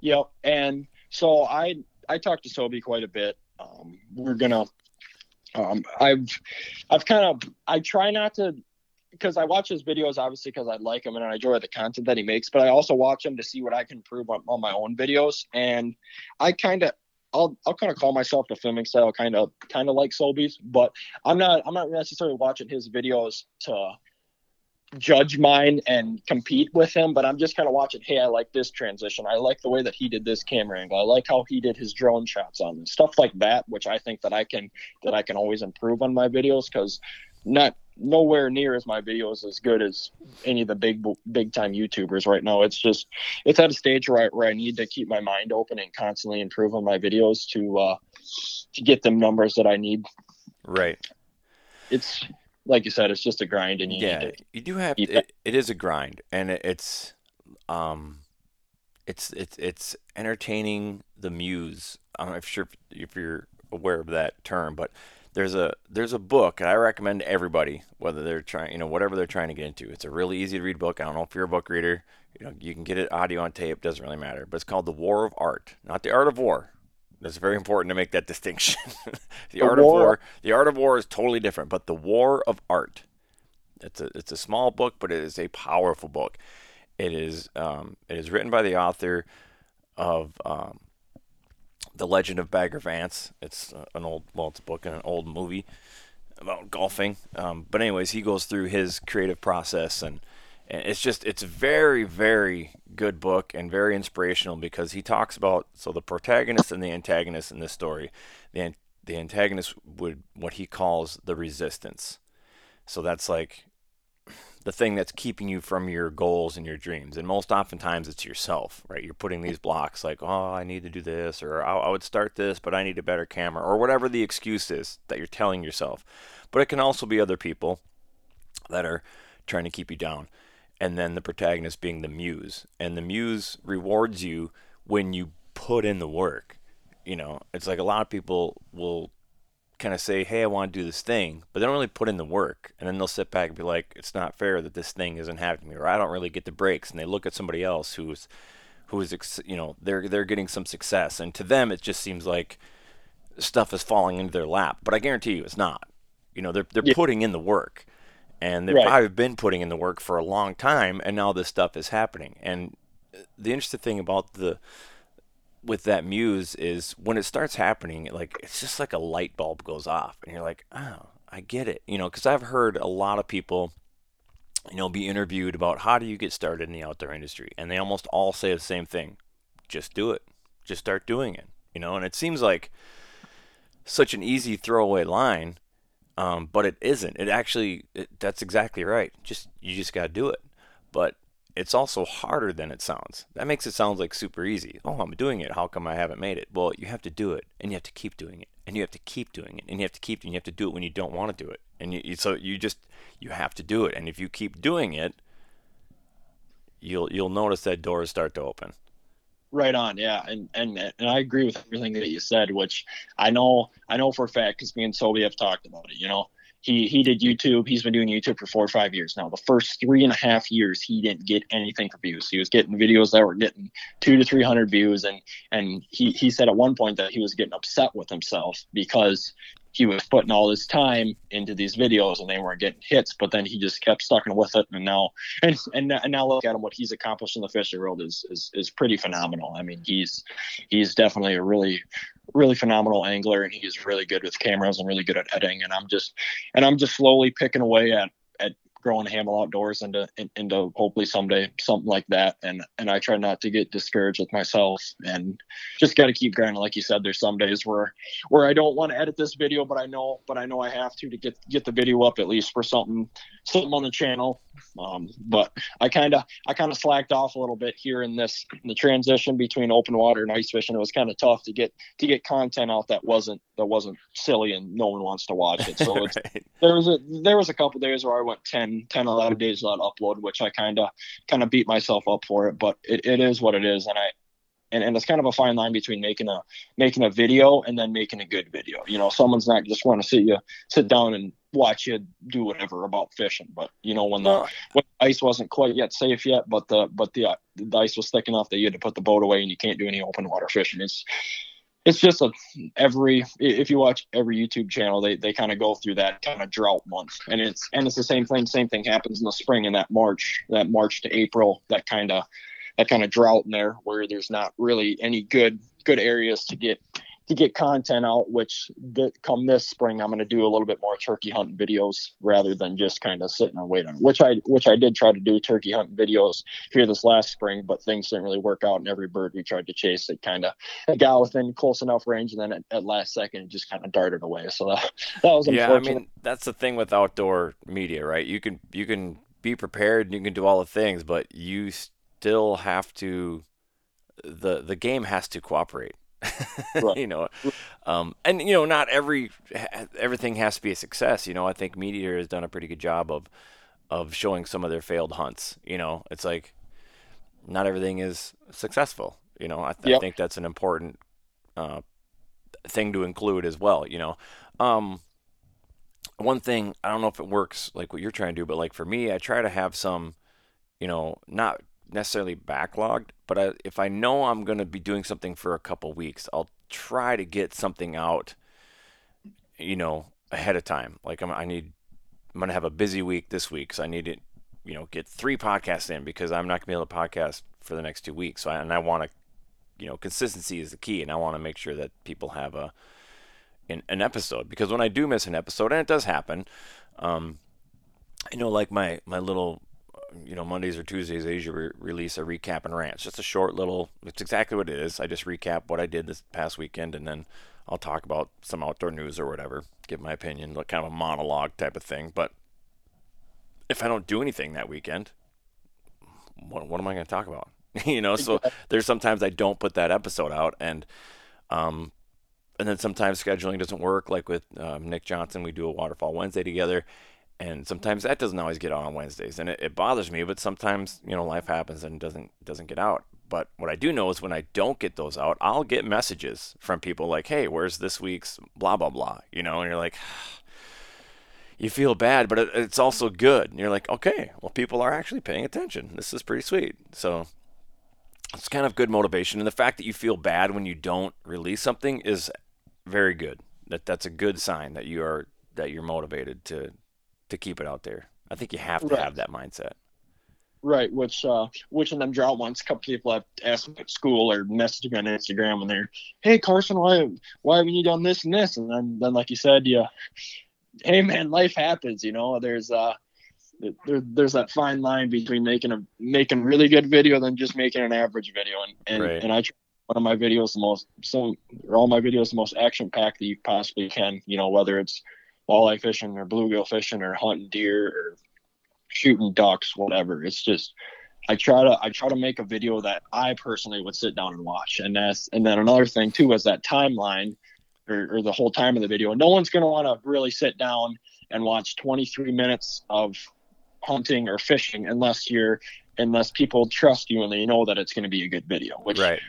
Speaker 5: Yep. And so I I talked to Sobe quite a bit. Um, we're gonna. Um, I've I've kind of I try not to because I watch his videos obviously because I like him and I enjoy the content that he makes, but I also watch him to see what I can improve on, on my own videos. And I kind of I'll I'll kind of call myself the filming style kind of kind of like Sobe's, but I'm not I'm not necessarily watching his videos to judge mine and compete with him, but I'm just kind of watching, hey, I like this transition. I like the way that he did this camera angle. I like how he did his drone shots on this. Stuff like that, which I think that I can that I can always improve on my videos because not nowhere near as my videos as good as any of the big big time YouTubers right now. It's just it's at a stage where I, where I need to keep my mind open and constantly improve on my videos to uh to get them numbers that I need.
Speaker 2: Right.
Speaker 5: It's like you said, it's just a grind and you
Speaker 2: yeah,
Speaker 5: need to
Speaker 2: you do have it, it is a grind, and it, it's um, it's it's it's entertaining the muse. I'm not sure if if you're aware of that term, but there's a there's a book and I recommend to everybody whether they're trying you know whatever they're trying to get into. It's a really easy to read book. I don't know if you're a book reader. You know you can get it audio on tape. Doesn't really matter. But it's called The War of Art, not the Art of War. It's very important to make that distinction. the,
Speaker 5: The
Speaker 2: art of
Speaker 5: war-
Speaker 2: war, the art of war is totally different, but the war of art. It's a it's a small book, but it is a powerful book. It is um, it is written by the author of um, the Legend of Bagger Vance. It's uh, an old well, it's a book and an old movie about golfing. Um, but anyways, he goes through his creative process and. And it's just it's very very good book and very inspirational because he talks about so the protagonist and the antagonist in this story the the antagonist would what he calls the resistance so that's like the thing that's keeping you from your goals and your dreams. And most oftentimes it's yourself right? You're putting these blocks like oh i need to do this or I, I would start this but i need a better camera or whatever the excuse is that you're telling yourself. But it can also be other people that are trying to keep you down. And then the protagonist being the muse. And the muse rewards you when you put in the work. You know it's like a lot of people will kind of say hey i want to do this thing but they don't really put in the work and then they'll sit back and be like it's not fair that this thing isn't happening or i don't really get the breaks and they look at somebody else who's who is you know they're they're getting some success and to them it just seems like stuff is falling into their lap but i guarantee you it's not you know they're they're
Speaker 5: Yeah.
Speaker 2: putting in the work and they've
Speaker 5: Right.
Speaker 2: probably been putting in the work for a long time and now this stuff is happening and uh, the interesting thing about the with that muse is when it starts happening like it's just like a light bulb goes off and you're like oh i get it you know because i've heard a lot of people you know, be interviewed about how do you get started in the outdoor industry, and they almost all say the same thing: just do it, just start doing it. You know, and it seems like such an easy throwaway line, um, but it isn't. It actually, it, that's exactly right. Just you just got to do it. But it's also harder than it sounds. That makes it sound like super easy. Oh, I'm doing it. How come I haven't made it? Well, you have to do it, and you have to keep doing it, and you have to keep doing it, and you have to keep, and you have to do it when you don't want to do it, and you, so you just you have to do it, and if you keep doing it, you'll you'll notice that doors start to open.
Speaker 5: Right on, yeah, and and and I agree with everything that you said, which I know I know for a fact because me and Toby have talked about it. You know, he he did YouTube. He's been doing YouTube for four or five years now. The first three and a half years, he didn't get anything for views. He was getting videos that were getting two to three hundred views, and and he he said at one point that he was getting upset with himself because he was putting all his time into these videos and they weren't getting hits, but then he just kept sticking with it. And now, and, and, and now look at him, what he's accomplished in the fishing world is, is, is pretty phenomenal. I mean, he's, he's definitely a really, really phenomenal angler and he's really good with cameras and really good at editing. And I'm just, and I'm just slowly picking away at, at growing Hamel outdoors into into hopefully someday something like that. And and I try not to get discouraged with myself and just got to keep grinding. Like you said, there's some days where where I don't want to edit this video, but I know but I know I have to to get get the video up at least for something something on the channel. Um, but I kind of I kind of slacked off a little bit here in this in the transition between open water and ice fishing. It was kind of tough to get to get content out that wasn't that wasn't silly and no one wants to watch it. So right. there was a there was a couple days where I went 10, 10 11 days without upload, which I kind of kind of beat myself up for it. But it, it is what it is, and I and, and it's kind of a fine line between making a making a video and then making a good video. You know, someone's not just want to see you sit down and watch you do whatever about fishing. But you know, when the when the ice wasn't quite yet safe yet, but the but the, uh, the ice was thick enough that you had to put the boat away and you can't do any open water fishing. It's it's just a every if you watch every YouTube channel, they they kind of go through that kind of drought month, and it's and it's the same thing. Same thing happens in the spring in that March, that March to April, that kind of that kind of drought in there where there's not really any good good areas to get to get content out, which the, come this spring, I'm going to do a little bit more turkey hunting videos rather than just kind of sitting and waiting, which I, which I did try to do turkey hunting videos here this last spring, but things didn't really work out. And every bird we tried to chase, it kind of got within close enough range. And then at, at last second, it just kind of darted away. So that, that was
Speaker 2: yeah, I mean, that's the thing with outdoor media, right? You can, you can be prepared and you can do all the things, but you still have to, the, the game has to cooperate right. you know, um, and you know, not every everything has to be a success. You know, I think MeatEater has done a pretty good job of of showing some of their failed hunts. You know, it's like not everything is successful. You know, I, th- yep. I think that's an important uh, thing to include as well. You know, um, one thing I don't know if it works like what you're trying to do, but like for me, I try to have some, you know, not necessarily backlogged, but I, if I know I'm going to be doing something for a couple weeks, I'll try to get something out, you know, ahead of time. Like I'm, I need, I'm going to have a busy week this week, so I need to, you know, get three podcasts in because I'm not going to be able to podcast for the next two weeks. So I, and I want to, you know, consistency is the key, and I want to make sure that people have a, an, an episode because when I do miss an episode, and it does happen, um, you know, like my my little you know, Mondays or Tuesdays, I usually re- release a recap and rant. It's just a short little, it's exactly what it is. I just recap what I did this past weekend and then I'll talk about some outdoor news or whatever, give my opinion, like kind of a monologue type of thing. But if I don't do anything that weekend, what, what am I going to talk about? you know, so there's sometimes I don't put that episode out and, um, and then sometimes scheduling doesn't work. Like with um, Nick Johnson, we do a Waterfowl Wednesday together, and sometimes that doesn't always get out on Wednesdays, and it, it bothers me. But sometimes you know life happens and doesn't doesn't get out. But what I do know is when I don't get those out, I'll get messages from people like, "Hey, where's this week's blah blah blah?" You know, and you're like. You feel bad, but it, it's also good. And you're like, okay, well, people are actually paying attention. This is pretty sweet. So it's kind of good motivation. And the fact that you feel bad when you don't release something is very good. That that's a good sign that you are that you're motivated to to keep it out there. I think you have to right. have that mindset.
Speaker 5: Right, which uh, which in them drought ones, a couple people have asked me at school or messaged me on Instagram, and they're, "Hey Carson, why why haven't you done this and this?" And then, then like you said, yeah, hey man, life happens. You know, there's uh, there, there's that fine line between making a making really good video than just making an average video and and,
Speaker 2: Right.
Speaker 5: and i try one of my videos the most some or all my videos the most action packed that you possibly can you know whether it's walleye fishing or bluegill fishing or hunting deer or shooting ducks whatever. It's just i try to i try to make a video that i personally would sit down and watch. And that's and then another thing too is that timeline or, or the whole time of the video. No one's going to want to really sit down and watch 23 minutes of hunting or fishing unless you're unless people trust you and they know that it's going to be a good video which
Speaker 2: Right.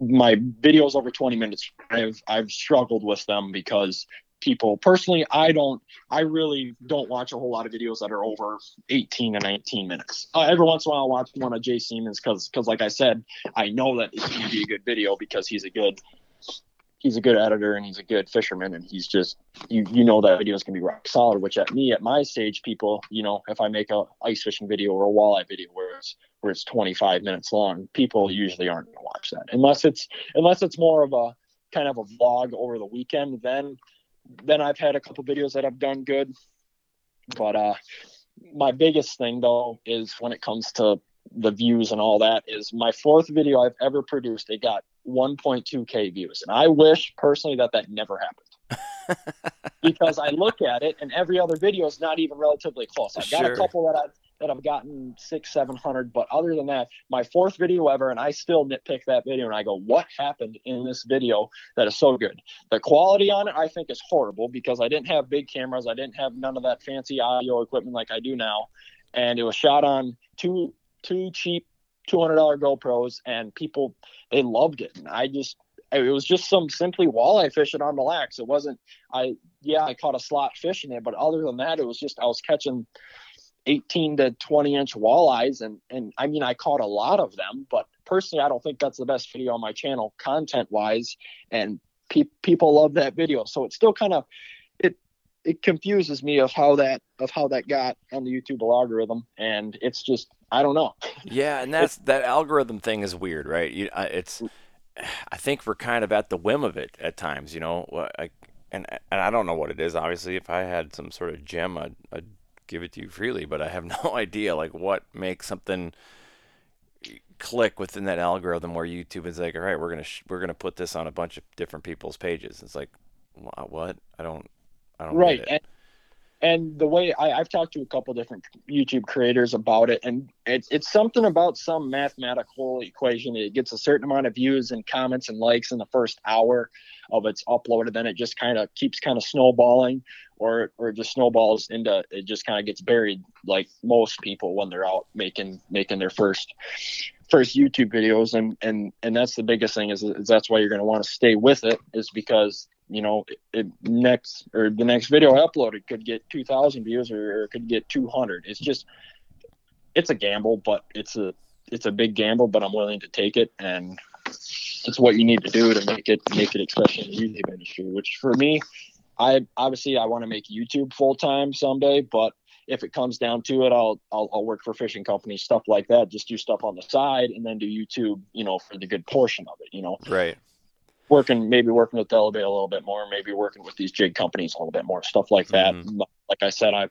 Speaker 5: my videos over 20 minutes. I've i've struggled with them because people. Personally i don't i really don't watch a whole lot of videos that are over 18 to 19 minutes. Uh, every once in a while i'll watch one of jay siemens because because like i said i know that it's going to be a good video because he's a good he's a good editor and he's a good fisherman and he's just you you know that video is going to be rock solid which at me at my stage people you know if i make a ice fishing video or a walleye video where it's where it's 25 minutes long people usually aren't going to watch that. Unless it's unless it's more of a kind of a vlog over the weekend then then i've had a couple videos that I've done good. But uh my biggest thing though is when it comes to the views and all that is my fourth video i've ever produced it got 1.2k views. And i wish personally that that never happened. Because i look at it and every other video is not even relatively close. I've got
Speaker 2: Sure.
Speaker 5: a couple that i've that I've gotten six, seven hundred. But other than that, my fourth video ever, and I still nitpick that video and I go, what happened in this video that is so good? The quality on it, I think, is horrible because I didn't have big cameras. I didn't have none of that fancy audio equipment like I do now. And it was shot on two two cheap two hundred dollar GoPros and people they loved it. And I just it was just some simply walleye fishing on the lax. It wasn't I yeah, I caught a slot fish in it, but other than that, it was just I was catching 18 to 20 inch walleyes and and I mean I caught a lot of them but personally I don't think that's the best video on my channel content wise and pe- people love that video so it's still kind of it it confuses me of how that of how that got on the YouTube algorithm and it's just I don't know
Speaker 2: Yeah, and that's that algorithm thing is weird, right? You, it's, mm. I think we're kind of at the whim of it at times, you know. I, and and I don't know what it is. Obviously, if I had some sort of gem, I'd, I'd give it to you freely. But I have no idea, like, what makes something click within that algorithm where YouTube is like, all right, we're gonna sh- we're gonna put this on a bunch of different people's pages. It's like, what? I don't, I don't
Speaker 5: right and and the way I, I've talked to a couple different YouTube creators about it, and it's it's something about some mathematical equation. It gets a certain amount of views and comments and likes in the first hour of its uploaded, then it just kind of keeps kind of snowballing, or or just snowballs into it just kind of gets buried like most people when they're out making making their first first YouTube videos, and and and that's the biggest thing is, is that's why you're going to want to stay with it is because you know it, it next or the next video I uploaded could get 2,000 views or, or it could get 200. It's just it's a gamble, but it's a it's a big gamble, but I'm willing to take it, and it's what you need to do to make it make it, especially in the YouTube industry. Which for me, I obviously I want to make YouTube full time someday, but if it comes down to it, I'll, I'll I'll work for fishing companies, stuff like that. Just do stuff on the side, and then do YouTube, you know, for the good portion of it. You know,
Speaker 2: Right.
Speaker 5: Working maybe working with Elevate a little bit more, maybe working with these jig companies a little bit more, stuff like that.
Speaker 2: Mhm.
Speaker 5: Like I said, I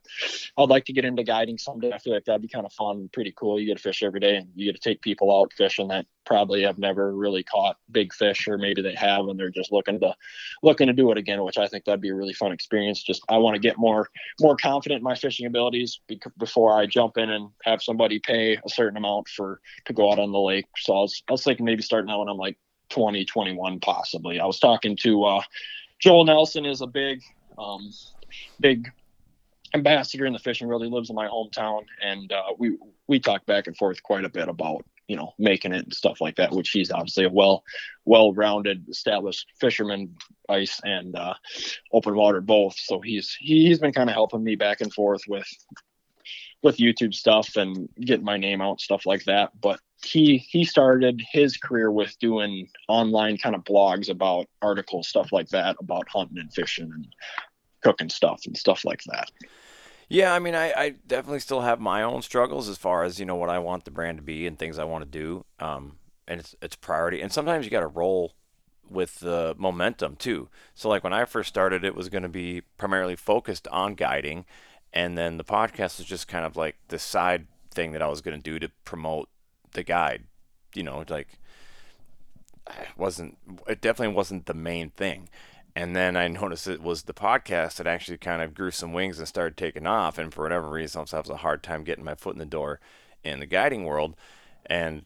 Speaker 5: I'd like to get into guiding someday. I feel like that'd be kind of fun, pretty cool. You get to fish every day, and you get to take people out fishing that probably have never really caught big fish, or maybe they have, and they're just looking to looking to do it again. Which I think that'd be a really fun experience. Just I want to get more more confident in my fishing abilities bec- before I jump in and have somebody pay a certain amount for to go out on the lake. So I was I was thinking maybe starting out when I'm like 20, 21 possibly. I was talking to uh, Joel Nelson is a big, um, big ambassador in the fishing world. He lives in my hometown, and uh, we we talk back and forth quite a bit about you know making it and stuff like that. Which he's obviously a well well rounded, established fisherman, ice and uh, open water both. So he's he's been kind of helping me back and forth with with YouTube stuff and getting my name out stuff like that. But he he started his career with doing online kind of blogs about articles stuff like that about hunting and fishing and cooking stuff and stuff like that.
Speaker 2: Yeah, I mean, I, I definitely still have my own struggles as far as you know what I want the brand to be and things I want to do. Um, and it's it's priority. And sometimes you got to roll with the momentum too. So like when I first started, it was going to be primarily focused on guiding, and then the podcast was just kind of like the side thing that I was going to do to promote the guide. You know, like it wasn't it definitely wasn't the main thing. And then I noticed it was the podcast that actually kind of grew some wings and started taking off. And for whatever reason, I was a hard time getting my foot in the door in the guiding world. And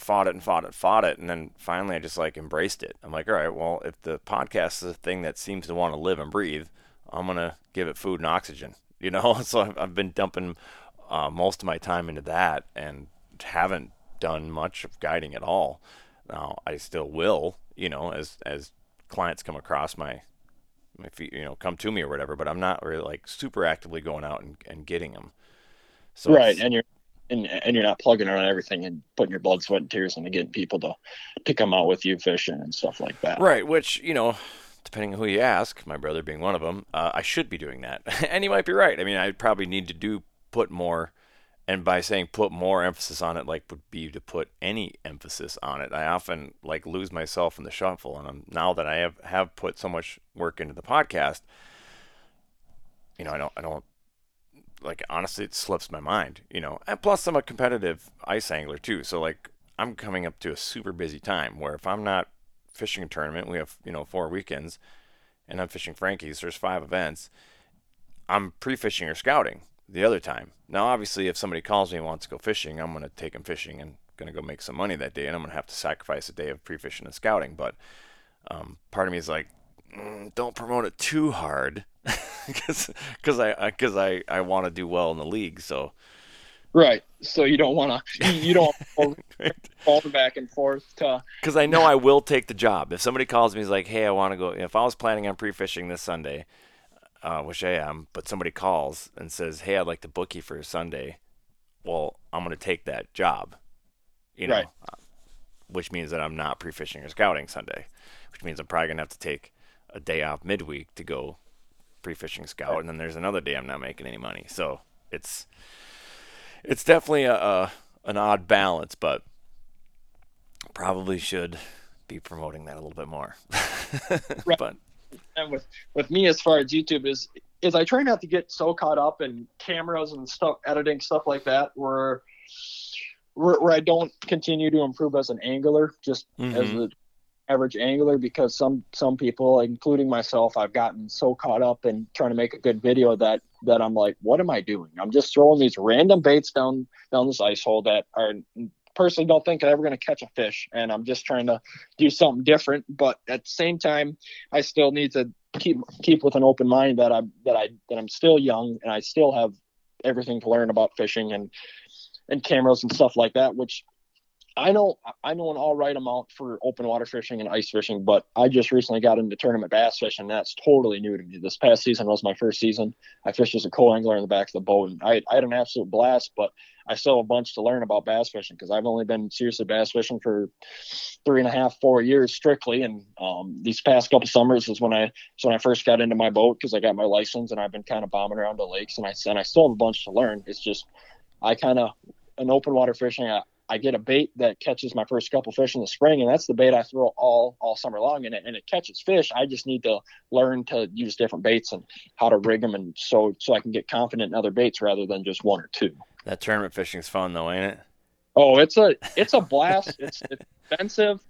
Speaker 2: fought it and fought it, fought it, and then finally I just like embraced it. I'm like, all right, well, if the podcast is a thing that seems to want to live and breathe, I'm gonna give it food and oxygen. You know, so I've, I've been dumping uh, most of my time into that and haven't done much of guiding at all. Now I still will, you know, as as clients come across my my feet, you know, come to me or whatever. But I'm not really like super actively going out and, and getting them.
Speaker 5: So right, and you're and, and you're not plugging around everything and putting your blood, sweat, and tears into getting people to to come out with you fishing and stuff like that.
Speaker 2: Right, which you know, depending on who you ask, my brother being one of them, uh, I should be doing that, and you might be right. I mean, I probably need to do put more, and by saying put more emphasis on it, like would be to put any emphasis on it. I often like lose myself in the shuffle, and I'm now that I have have put so much work into the podcast, you know, I don't I don't like honestly it slips my mind, you know. And plus I'm a competitive ice angler too, so like I'm coming up to a super busy time where if I'm not fishing a tournament, we have, you know, four weekends and I'm fishing Frankie's, there's five events. I'm pre-fishing or scouting the other time. Now obviously if somebody calls me and wants to go fishing, I'm going to take them fishing and going to go make some money that day and I'm going to have to sacrifice a day of pre-fishing and scouting, but um, part of me is like mm, don't promote it too hard because because I because I I want to do well in the league. So
Speaker 5: right. So you don't want to you don't fall back and forth to
Speaker 2: because I know I will take the job. If somebody calls me, is like, hey, I want to go. If I was planning on pre-fishing this Sunday, uh, which I am, but somebody calls and says, hey, I'd like to book you for Sunday. Well, I'm going to take that job. You know.
Speaker 5: Right.
Speaker 2: Uh, which means that I'm not pre-fishing or scouting Sunday, which means I'm probably gonna have to take a day off midweek to go pre-fishing scout, and then there's another day I'm not making any money. So it's it's definitely a, a an odd balance, but probably should be promoting that a little bit more.
Speaker 5: right. But and with with me as far as YouTube is is I try not to get so caught up in cameras and stuff, editing stuff like that, where where, where I don't continue to improve as an angler, just mm-hmm. as a average angler because some some people including myself i've gotten so caught up in trying to make a good video that that i'm like what am i doing i'm just throwing these random baits down down this ice hole that are personally don't think i'm ever going to catch a fish and i'm just trying to do something different but at the same time i still need to keep keep with an open mind that i'm that i that i'm still young and i still have everything to learn about fishing and and cameras and stuff like that which I know I know an all right amount for open water fishing and ice fishing, but I just recently got into tournament bass fishing. That's totally new to me. This past season was my first season. I fished as a co-angler in the back of the boat, and I, I had an absolute blast. But I still have a bunch to learn about bass fishing because I've only been seriously bass fishing for three and a half, four years strictly. And um, these past couple summers is when I is when I first got into my boat because I got my license and I've been kind of bombing around the lakes, and I and I still have a bunch to learn. It's just I kind of an open water fishing. I, I get a bait that catches my first couple fish in the spring, and that's the bait I throw all all summer long, and it, and it catches fish. I just need to learn to use different baits and how to rig them, and so so I can get confident in other baits rather than just one or two.
Speaker 2: That tournament fishing's fun though, ain't it?
Speaker 5: Oh, it's a it's a blast. it's, it's expensive,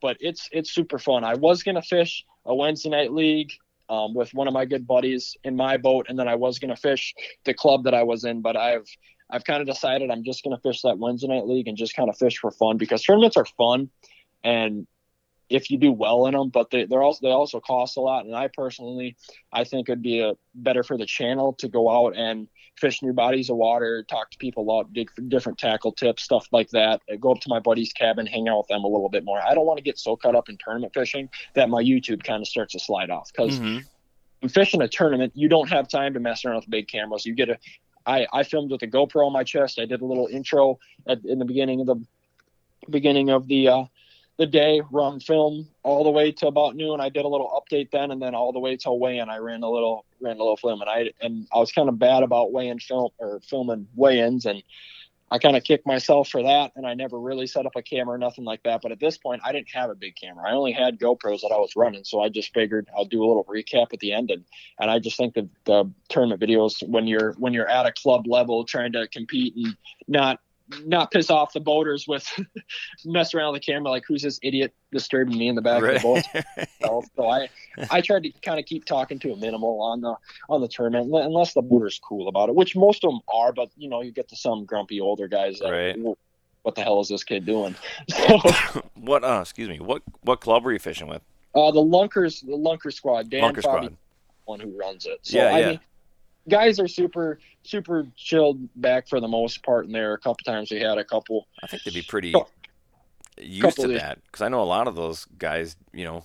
Speaker 5: but it's it's super fun. I was gonna fish a Wednesday night league um, with one of my good buddies in my boat, and then I was gonna fish the club that I was in, but I've I've kind of decided I'm just going to fish that Wednesday night league and just kind of fish for fun because tournaments are fun, and if you do well in them, but they, they're also they also cost a lot. And I personally, I think it'd be a, better for the channel to go out and fish new bodies of water, talk to people about different tackle tips, stuff like that. I go up to my buddy's cabin, hang out with them a little bit more. I don't want to get so caught up in tournament fishing that my YouTube kind of starts to slide off because. Mm-hmm fishing a tournament, you don't have time to mess around with big cameras. You get a I, I filmed with a GoPro on my chest. I did a little intro at, in the beginning of the beginning of the uh, the day, run film all the way to about noon. I did a little update then, and then all the way till weigh-in, I ran a little ran a little film, and I and I was kind of bad about weigh-in film or filming weigh-ins, and I kind of kicked myself for that, and I never really set up a camera or nothing like that. But at this point, I didn't have a big camera. I only had GoPros that I was running, so I just figured I'll do a little recap at the end. And, and I just think that the tournament videos, when you're when you're at a club level trying to compete and not not piss off the boaters with mess around with the camera like who's this idiot disturbing me in the back
Speaker 2: Right.
Speaker 5: of the boat. so, so I I tried to kind of keep talking to a minimal on the on the tournament unless the boater's cool about it, which most of them are. But you know, you get to some grumpy older guys that
Speaker 2: Right.
Speaker 5: what the hell is this kid doing? So
Speaker 2: what? Uh, excuse me. What what club were you fishing with?
Speaker 5: uh, the Lunkers the Lunker squad, Dan
Speaker 2: Lunker
Speaker 5: Bobby,
Speaker 2: Squad.
Speaker 5: one who runs it. So
Speaker 2: Yeah,
Speaker 5: I
Speaker 2: yeah.
Speaker 5: mean guys are super super chilled back for the most part in there. A couple times we had a couple
Speaker 2: I think they'd be pretty
Speaker 5: Cou-
Speaker 2: used to that because I know a lot of those guys, you know,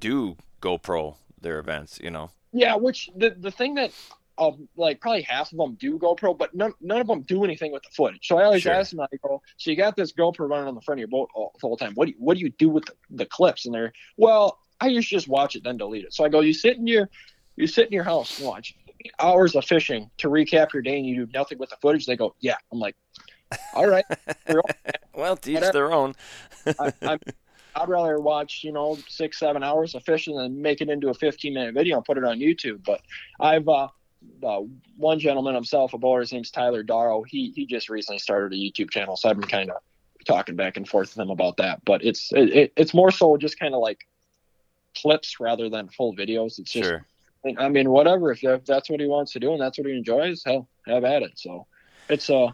Speaker 2: do GoPro their events. You know,
Speaker 5: Yeah, which the the thing that um like probably half of them do GoPro, but none none of them do anything with the footage. So I always
Speaker 2: Sure.
Speaker 5: ask them, I go, so you got this GoPro running on the front of your boat all, the whole time. What do you, what do you do with the, the clips? And they're well, I to just watch it then delete it. So I go, you sit in your you sit in your house and watch hours of fishing to recap your day, and you do nothing with the footage. They go, yeah. I'm like, all right.
Speaker 2: well, to each
Speaker 5: Whatever.
Speaker 2: their own.
Speaker 5: I, I'm, I'd rather watch, you know, six, seven hours of fishing than make it into a 15 minute video and put it on YouTube. But I've, uh, uh, one gentleman himself, a bowler, his name's Tyler Darrow. He he just recently started a YouTube channel, so I've been kind of talking back and forth with him about that. But it's it, it, it's more so just kind of like clips rather than full videos. It's just,
Speaker 2: Sure.
Speaker 5: I mean, whatever. If, if that's what he wants to do and that's what he enjoys, hell, have at it. So it's uh,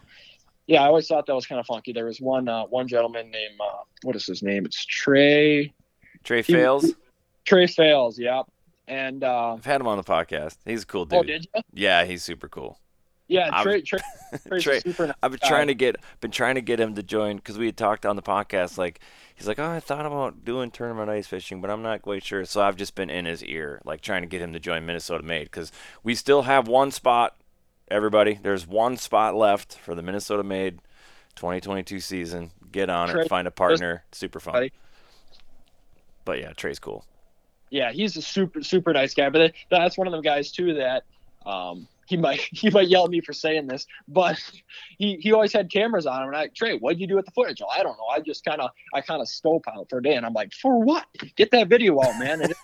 Speaker 5: yeah, I always thought that was kind of funky. There was one uh, one gentleman named uh, what is his name? It's Trey
Speaker 2: Trey
Speaker 5: He-
Speaker 2: Fails.
Speaker 5: Trey Fails. Yeah, and uh,
Speaker 2: I've had him on the podcast. He's a cool dude.
Speaker 5: oh, did you?
Speaker 2: Yeah, he's super cool.
Speaker 5: Yeah, Trey. Trey Trey's
Speaker 2: Trey-
Speaker 5: super nice
Speaker 2: I've been
Speaker 5: guy.
Speaker 2: trying to get been trying to get him to join because we had talked on the podcast. Like he's like, oh, I thought about doing tournament ice fishing, but I'm not quite sure. So I've just been in his ear, like trying to get him to join Minnesota Made because we still have one spot. Everybody, there's one spot left for the Minnesota Made 2022 season. Get on
Speaker 5: Trey-
Speaker 2: it, find a partner. Super fun.
Speaker 5: Buddy.
Speaker 2: But yeah, Trey's cool.
Speaker 5: yeah, he's a super super nice guy. But that's one of them guys too that um, he might he might yell at me for saying this, but he he always had cameras on him. And I Trey, what'd you do with the footage? Oh, I don't know. I just kind of I kind of scope out for a day, and I'm like, for what? Get that video out, man. And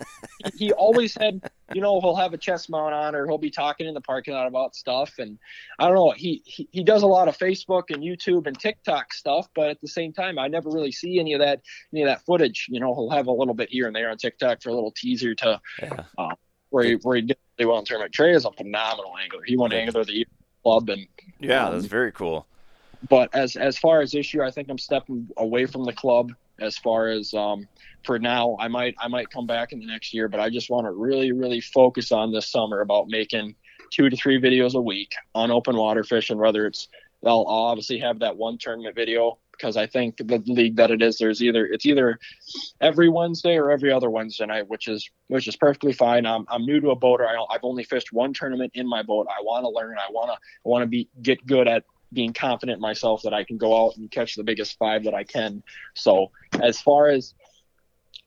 Speaker 5: he, he always had, you know, he'll have a chest mount on, or he'll be talking in the parking lot about stuff. And I don't know. He he, he does a lot of Facebook and YouTube and TikTok stuff, but at the same time, I never really see any of that any of that footage. You know, he'll have a little bit here and there on TikTok for a little teaser to
Speaker 2: Yeah.
Speaker 5: Uh, where he where he did really well in tournament. Trey is a phenomenal angler. He won angler of the year club and
Speaker 2: Yeah,
Speaker 5: Um,
Speaker 2: that's very cool.
Speaker 5: but as as far as this year, I think I'm stepping away from the club as far as um for now. I might I might come back in the next year, but I just want to really really focus on this summer about making two to three videos a week on open water fishing. Whether it's I'll I'll obviously have that one tournament video because I think the league that it is, there's either it's either every Wednesday or every other Wednesday night, which is which is perfectly fine. I'm, I'm new to a boater. I, I've only fished one tournament in my boat. I want to learn. I want to I want to be get good at being confident in myself that I can go out and catch the biggest five that I can. So as far as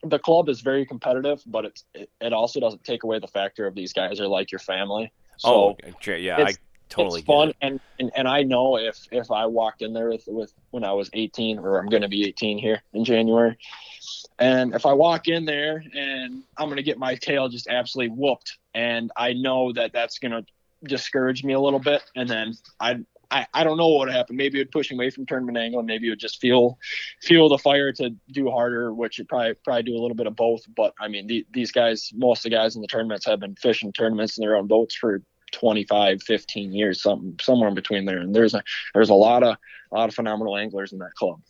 Speaker 5: the club is very competitive, but it's, it, it also doesn't take away the factor of these guys are like your family. Oh, so
Speaker 2: oh, yeah, I totally
Speaker 5: it's fun
Speaker 2: it.
Speaker 5: and, and and I know if if I walked in there with with when I was 18 or I'm going to be 18 here in January and if I walk in there and I'm going to get my tail just absolutely whooped and I know that that's going to discourage me a little bit and then I I, I don't know what would happen. Maybe it would push me away from tournament angle, and maybe it would just feel feel the fire to do harder, which would probably probably do a little bit of both. But I mean, the, these guys, most of the guys in the tournaments have been fishing tournaments in their own boats for 25, 15 years, something somewhere in between there. And there's a there's a lot of a lot of phenomenal anglers in that club.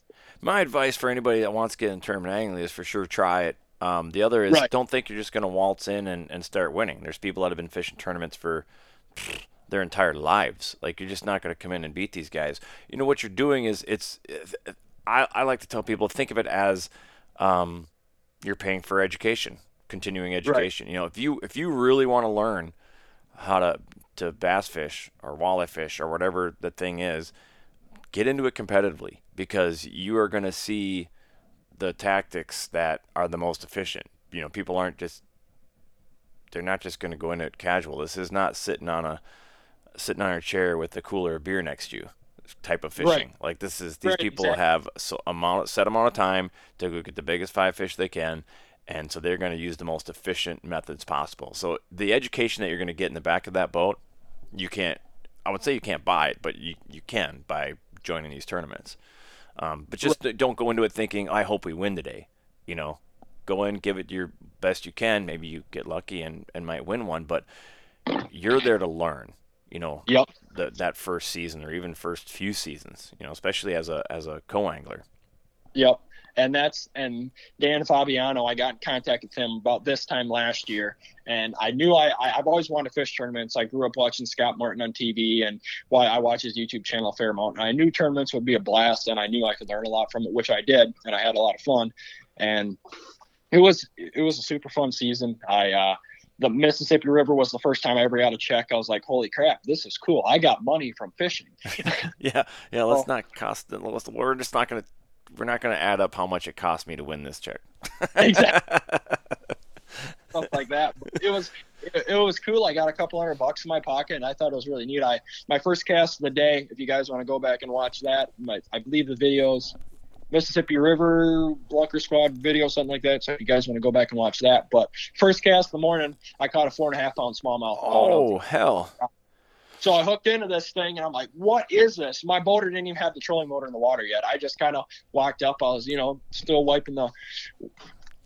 Speaker 2: My advice for anybody that wants to get in tournament angling is for sure try it. Um, the other is
Speaker 5: Right.
Speaker 2: don't think you're just going to waltz in and, and start winning. There's people that have been fishing tournaments for their entire lives. Like you're just not going to come in and beat these guys. You know what you're doing is it's. I, I like to tell people think of it as um, you're paying for education, continuing education. You know, if you if you really want to learn how to to bass fish or walleye fish or whatever the thing is, get into it competitively because you are going to see the tactics that are the most efficient. You know, people aren't just they're not just going to go in it casual. This is not sitting on a sitting on a chair with a cooler of beer next to you. type of fishing. Like this is these
Speaker 5: Right,
Speaker 2: people
Speaker 5: exactly.
Speaker 2: have so amount set amount of time to go get the biggest five fish they can, and so they're going to use the most efficient methods possible. So the education that you're going to get in the back of that boat, you can't. I would say you can't buy it, but you you can by joining these tournaments. Um, but just don't go into it thinking, I hope we win today. You know, go in, give it your best you can. Maybe you get lucky and, and might win one, but you're there to learn. You know,
Speaker 5: Yep.
Speaker 2: the, that first season or even first few seasons. You know, especially as a as a co-angler.
Speaker 5: Yep. And that's and Dan Fabiano, I got in contact with him about this time last year, and I knew I, I I've always wanted to fish tournaments. I grew up watching Scott Martin on TV, and why I watch his YouTube channel a fair amount. And I knew tournaments would be a blast, and I knew I could learn a lot from it, which I did, and I had a lot of fun. And it was it was a super fun season. I uh, the Mississippi River was the first time I ever got a check. I was like, holy crap, this is cool. I got money from fishing.
Speaker 2: Yeah, yeah. Let's
Speaker 5: Well-
Speaker 2: not cost. Let's, we're just not gonna. We're not gonna add up how much it cost me to win this check.
Speaker 5: Exactly. stuff like that. But it was it, it was cool. I got a couple hundred bucks in my pocket, and I thought it was really neat. I my first cast of the day. If you guys want to go back and watch that, my, I believe the videos Mississippi River Lunker Squad video, something like that. So if you guys want to go back and watch that, but first cast in the morning, I caught a four and a half pound smallmouth.
Speaker 2: Oh hell!
Speaker 5: So I hooked into this thing and I'm like, what is this? My boater didn't even have the trolling motor in the water yet. I just kind of walked up. I was, you know, still wiping the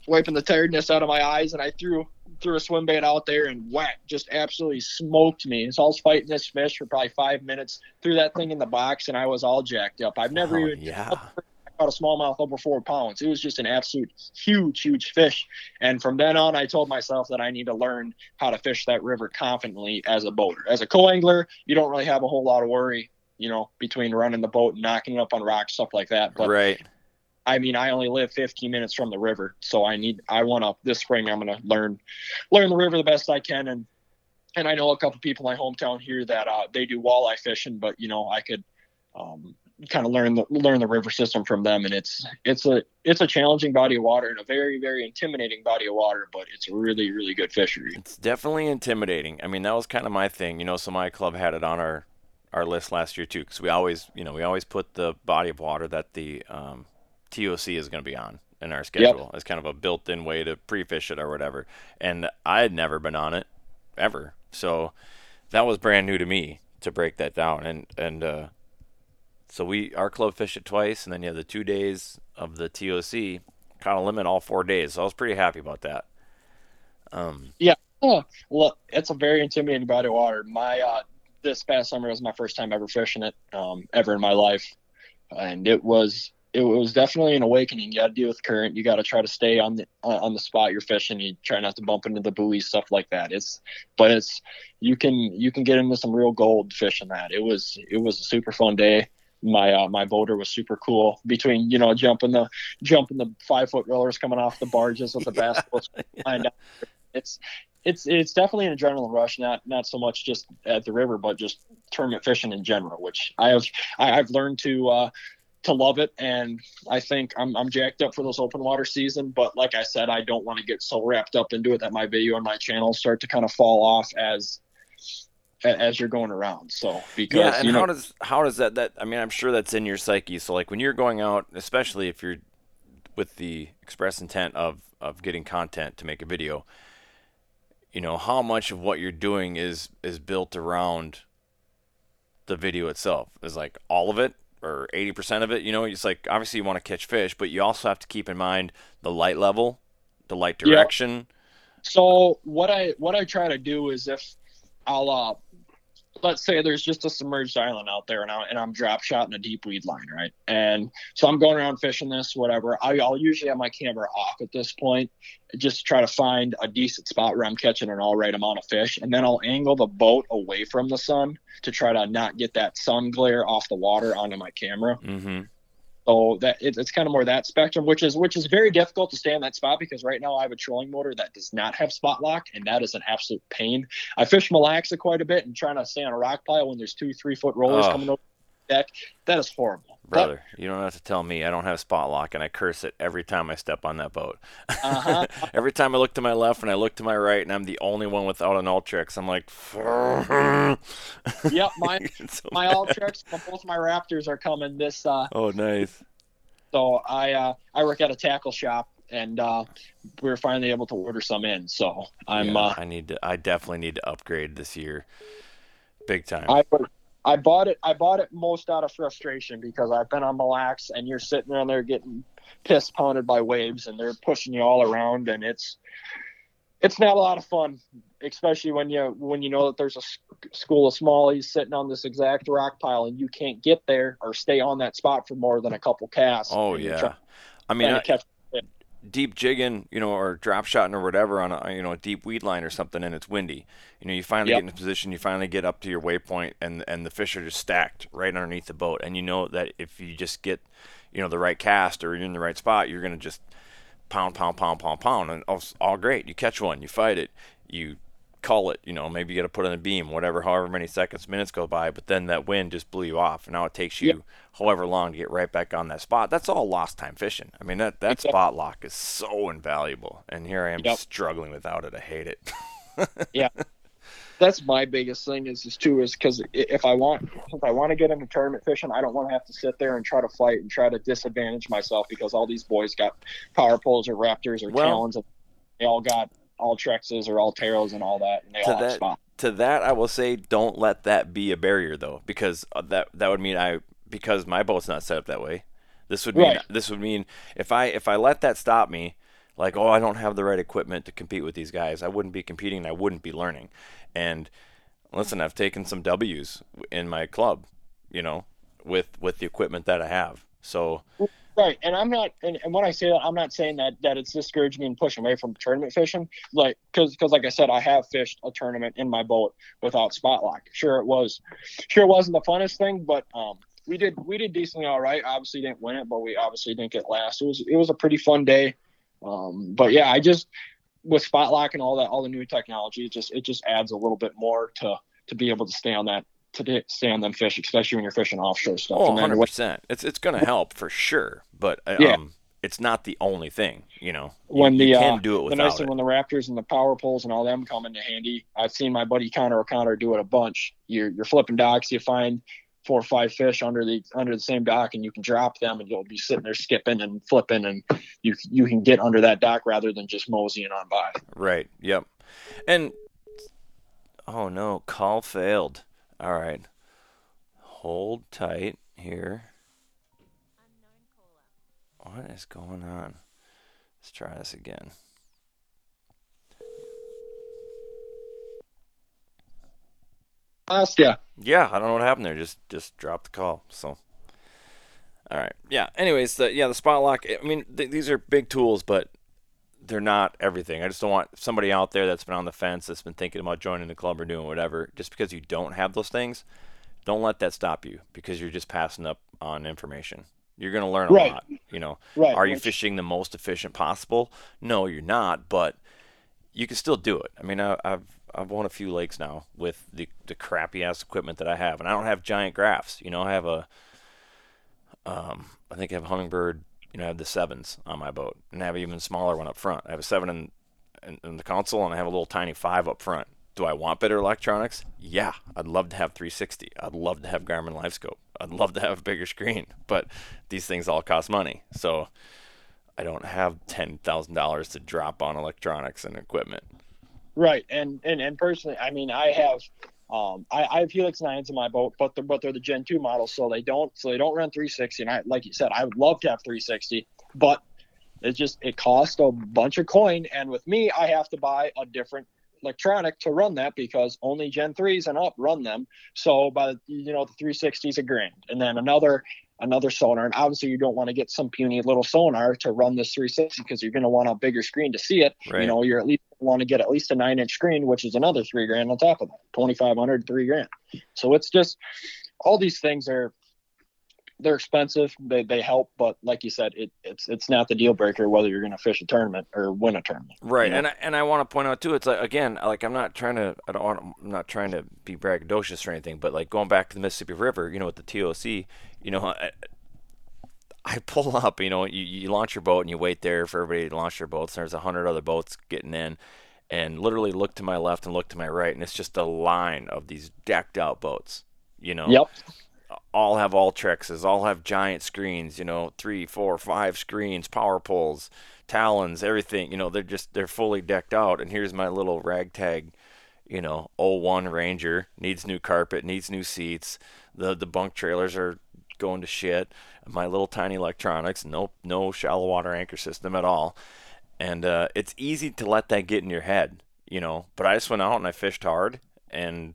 Speaker 5: wiping the tiredness out of my eyes and I threw threw a swim bait out there and whack, just absolutely smoked me. So I was fighting this fish for probably five minutes, threw that thing in the box and I was all jacked up. I've never
Speaker 2: Oh,
Speaker 5: even
Speaker 2: yeah.
Speaker 5: a smallmouth over four pounds. It was just an absolute huge, huge fish. And from then on, I told myself that I need to learn how to fish that river confidently as a boater. As a co-angler, you don't really have a whole lot of worry, you know, between running the boat and knocking it up on rocks, stuff like that. But
Speaker 2: right.
Speaker 5: I mean, I only live 15 minutes from the river, so I need, I want to this spring. I'm going to learn, learn the river the best I can, and and I know a couple people in my hometown here that uh, they do walleye fishing, but you know, I could um, kind of learn the learn the river system from them, and it's it's a it's a challenging body of water and a very very intimidating body of water, but it's a really really good fishery.
Speaker 2: It's definitely intimidating. I mean, that was kind of my thing. You know, so my club had it on our our list last year too, because we always, you know, we always put the body of water that the um, TOC is going to be on in our schedule as kind of a built-in way to pre-fish it or whatever. And I had never been on it ever, so that was brand new to me to break that down. And and uh, so we our club fished it twice, and then you have the two days of the TOC. kind of limit all four days, so I was pretty happy about that. Um,
Speaker 5: Oh, well, it's a very intimidating body of water. My uh, this past summer was my first time ever fishing it, um, ever in my life, and it was it was definitely an awakening. You got to deal with current. You got to try to stay on the uh, on the spot you're fishing. You try not to bump into the buoys, stuff like that. It's but it's you can you can get into some real gold fishing that. It was it was a super fun day. My uh, my boater was super cool. Between you know jumping the jumping the five foot rollers coming off the barges with the basketballs flying down. It's it's it's definitely an adrenaline rush. Not not so much just at the river, but just tournament fishing in general, which I have I, I've learned to uh, to love it, and I think I'm I'm jacked up for this open water season. But like I said, I don't want to get so wrapped up into it that my video and my channel start to kind of fall off as as you're going around. So because
Speaker 2: yeah, and
Speaker 5: you know
Speaker 2: how does how does that that I mean I'm sure that's in your psyche. So like when you're going out, especially if you're with the express intent of of getting content to make a video, you know how much of what you're doing is is built around the video itself. Is like all of it or 80% of it. You know, it's like obviously you want to catch fish, but you also have to keep in mind the light level, the light
Speaker 5: Yeah.
Speaker 2: direction.
Speaker 5: So what I what I try to do is if I'll uh let's say there's just a submerged island out there and, I, and I'm drop shotting a deep weed line, right? And so I'm going around fishing this, whatever. I, I'll usually have my camera off at this point, just to try to find a decent spot where I'm catching an all right amount of fish, and then I'll angle the boat away from the sun to try to not get that sun glare off the water onto my camera.
Speaker 2: Mm-hmm.
Speaker 5: So that it, it's kind of more that spectrum, which is which is very difficult to stay in that spot because right now I have a trolling motor that does not have spot lock, and that is an absolute pain. I fish Mille Lacs quite a bit and trying to stay on a rock pile when there's two three foot rollers
Speaker 2: Oh.
Speaker 5: coming over. Deck. That is horrible.
Speaker 2: Brother, you don't have to tell me. I don't have spot lock, and I curse it every time I step on that boat.
Speaker 5: Uh-huh.
Speaker 2: every time I look to my left and I look to my right, and I'm the only one without an Ultrex, I'm like,
Speaker 5: yep, my
Speaker 2: So
Speaker 5: my. Ultrex, both my Raptors are coming this. Uh,
Speaker 2: Oh, nice.
Speaker 5: so I uh, I work at a tackle shop, and uh, we are finally able to order some in. So I'm
Speaker 2: Yeah,
Speaker 5: uh,
Speaker 2: I need to. I definitely need to upgrade this year, big time.
Speaker 5: I I bought it. I bought it most out of frustration because I've been on Mille Lacs, and you're sitting down there getting piss pounded by waves, and they're pushing you all around, and it's it's not a lot of fun, especially when you when you know that there's a school of smallies sitting on this exact rock pile, and you can't get there or stay on that spot for more than a couple casts.
Speaker 2: oh yeah. I mean, I,
Speaker 5: catch
Speaker 2: deep jigging, you know, or drop shotting or whatever on a you know a deep weed line or something, and it's windy. You know, you finally
Speaker 5: Yep.
Speaker 2: get in a position, you finally get up to your waypoint, and and the fish are just stacked right underneath the boat, and you know that if you just get, you know, the right cast or you're in the right spot, you're gonna just pound, pound, pound, pound, pound, and all, all great. You catch one, you fight it, you call it. You know, maybe you got to put in a beam, whatever, however many seconds, minutes go by, but then that wind just blew you off, and now it takes you
Speaker 5: Yep.
Speaker 2: however long to get right back on that spot. That's all lost time fishing. I mean, that that
Speaker 5: Exactly.
Speaker 2: spot lock is so invaluable, and here I am
Speaker 5: Yep.
Speaker 2: struggling without it. I hate it.
Speaker 5: Yeah, that's my biggest thing is is too is because if I want if I want to get into tournament fishing, I don't want to have to sit there and try to fight and try to disadvantage myself because all these boys got power poles or raptors or
Speaker 2: Well-
Speaker 5: talons. And they all got Ultrexes or Ulteras and all that, and they
Speaker 2: To
Speaker 5: all have
Speaker 2: that- to that I will say don't let that be a barrier though because uh, that that would mean I because my boat's not set up that way. This would mean
Speaker 5: Right.
Speaker 2: this would mean if I if I let that stop me like oh I don't have the right equipment to compete with these guys I wouldn't be competing and I wouldn't be learning. And listen, I've taken some W's in my club, you know, with with the equipment that I have. So
Speaker 5: Right, and I'm not, and, and when I say that, I'm not saying that that it's discouraging and pushing away from tournament fishing. Like, because because like I said, I have fished a tournament in my boat without spot lock. Sure, it was, sure, it wasn't the funnest thing, but um, we did we did decently all right. Obviously, didn't win it, but we obviously didn't get last. It was it was a pretty fun day. Um, but yeah, I just with spot lock and all that, all the new technology, it just it just adds a little bit more to to be able to stay on that to stay on them fish, especially when you're fishing offshore stuff.
Speaker 2: oh
Speaker 5: And then
Speaker 2: 100%. It's it's going to help for sure, but uh,
Speaker 5: Yeah.
Speaker 2: um it's not the only thing, you know. You-
Speaker 5: when the
Speaker 2: you can
Speaker 5: uh,
Speaker 2: do it
Speaker 5: the
Speaker 2: without
Speaker 5: nice
Speaker 2: it.
Speaker 5: thing when the Raptors and the power poles and all them come into handy. I've seen my buddy Connor O'Connor do it a bunch. You're you're flipping docks, you find four or five fish under the under the same dock, and you can drop them, and you'll be sitting there skipping and flipping, and you you can get under that dock rather than just moseying on by.
Speaker 2: Right. Yep. And oh no, call failed. All right. Hold tight here. What is going on? Let's try this again.
Speaker 5: Last, yeah,
Speaker 2: Yeah, I don't know what happened there. Just just dropped the call. So, all right. Yeah. Anyways, the yeah the spot lock. I mean, th- these are big tools, but they're not everything. I just don't want somebody out there that's been on the fence, that's been thinking about joining the club or doing whatever. Just because you don't have those things, don't let that stop you because you're just passing up on information. You're gonna learn a
Speaker 5: Right.
Speaker 2: lot. You know,
Speaker 5: right.
Speaker 2: are you
Speaker 5: which-
Speaker 2: fishing the most efficient possible? No, you're not, but you can still do it. I mean, I, I've I've won a few lakes now with the the crappy ass equipment that I have, and I don't have giant graphs. You know, I have a um, I think I have a Humminbird. You know, I have the sevens on my boat, and I have an even smaller one up front. I have a seven in, in, in the console, and I have a little tiny five up front. Do I want better electronics? Yeah, I'd love to have 360. I'd love to have Garmin LiveScope. I'd love to have a bigger screen, but these things all cost money. So I don't have ten thousand dollars to drop on electronics and equipment.
Speaker 5: Right, and and and personally, I mean, I have, um, I, I have Helix nines in my boat, but they're but they're the Gen two models, so they don't so they don't run 360. And I, like you said, I would love to have 360, but it just it costs a bunch of coin. And with me, I have to buy a different electronic to run that because only Gen threes and up run them. So by the- you know the 360 is a grand, and then another another sonar. And obviously, you don't want to get some puny little sonar to run this 360 because you're going to want a bigger screen to see it.
Speaker 2: Right.
Speaker 5: You know, you're at least want to get at least a nine inch screen, which is another three grand on top of that 2,500, three grand. So it's just all these things are they're expensive. They they help, but like you said, it, it's it's not the deal breaker whether you're going to fish a tournament or win a tournament.
Speaker 2: Right,
Speaker 5: you know?
Speaker 2: and I, and I want to point out too. It's like again, like I'm not trying to, I don't want, I'm not trying to be braggadocious or anything, but like going back to the Mississippi River, you know, with the TOC, you know, I, I pull up, you know, you, you launch your boat and you wait there for everybody to launch their boats. And there's a hundred other boats getting in, and literally look to my left and look to my right, and it's just a line of these decked out boats. You know,
Speaker 5: Yep.
Speaker 2: All have Ultrexes, all have giant screens, you know, three, four, five screens, power poles, talons, everything. You know, they're just they're fully decked out. And here's my little ragtag, you know, 01 Ranger needs new carpet, needs new seats. The the bunk trailers are going to shit. My little tiny electronics, no no shallow water anchor system at all. And uh, it's easy to let that get in your head, you know. But I just went out and I fished hard, and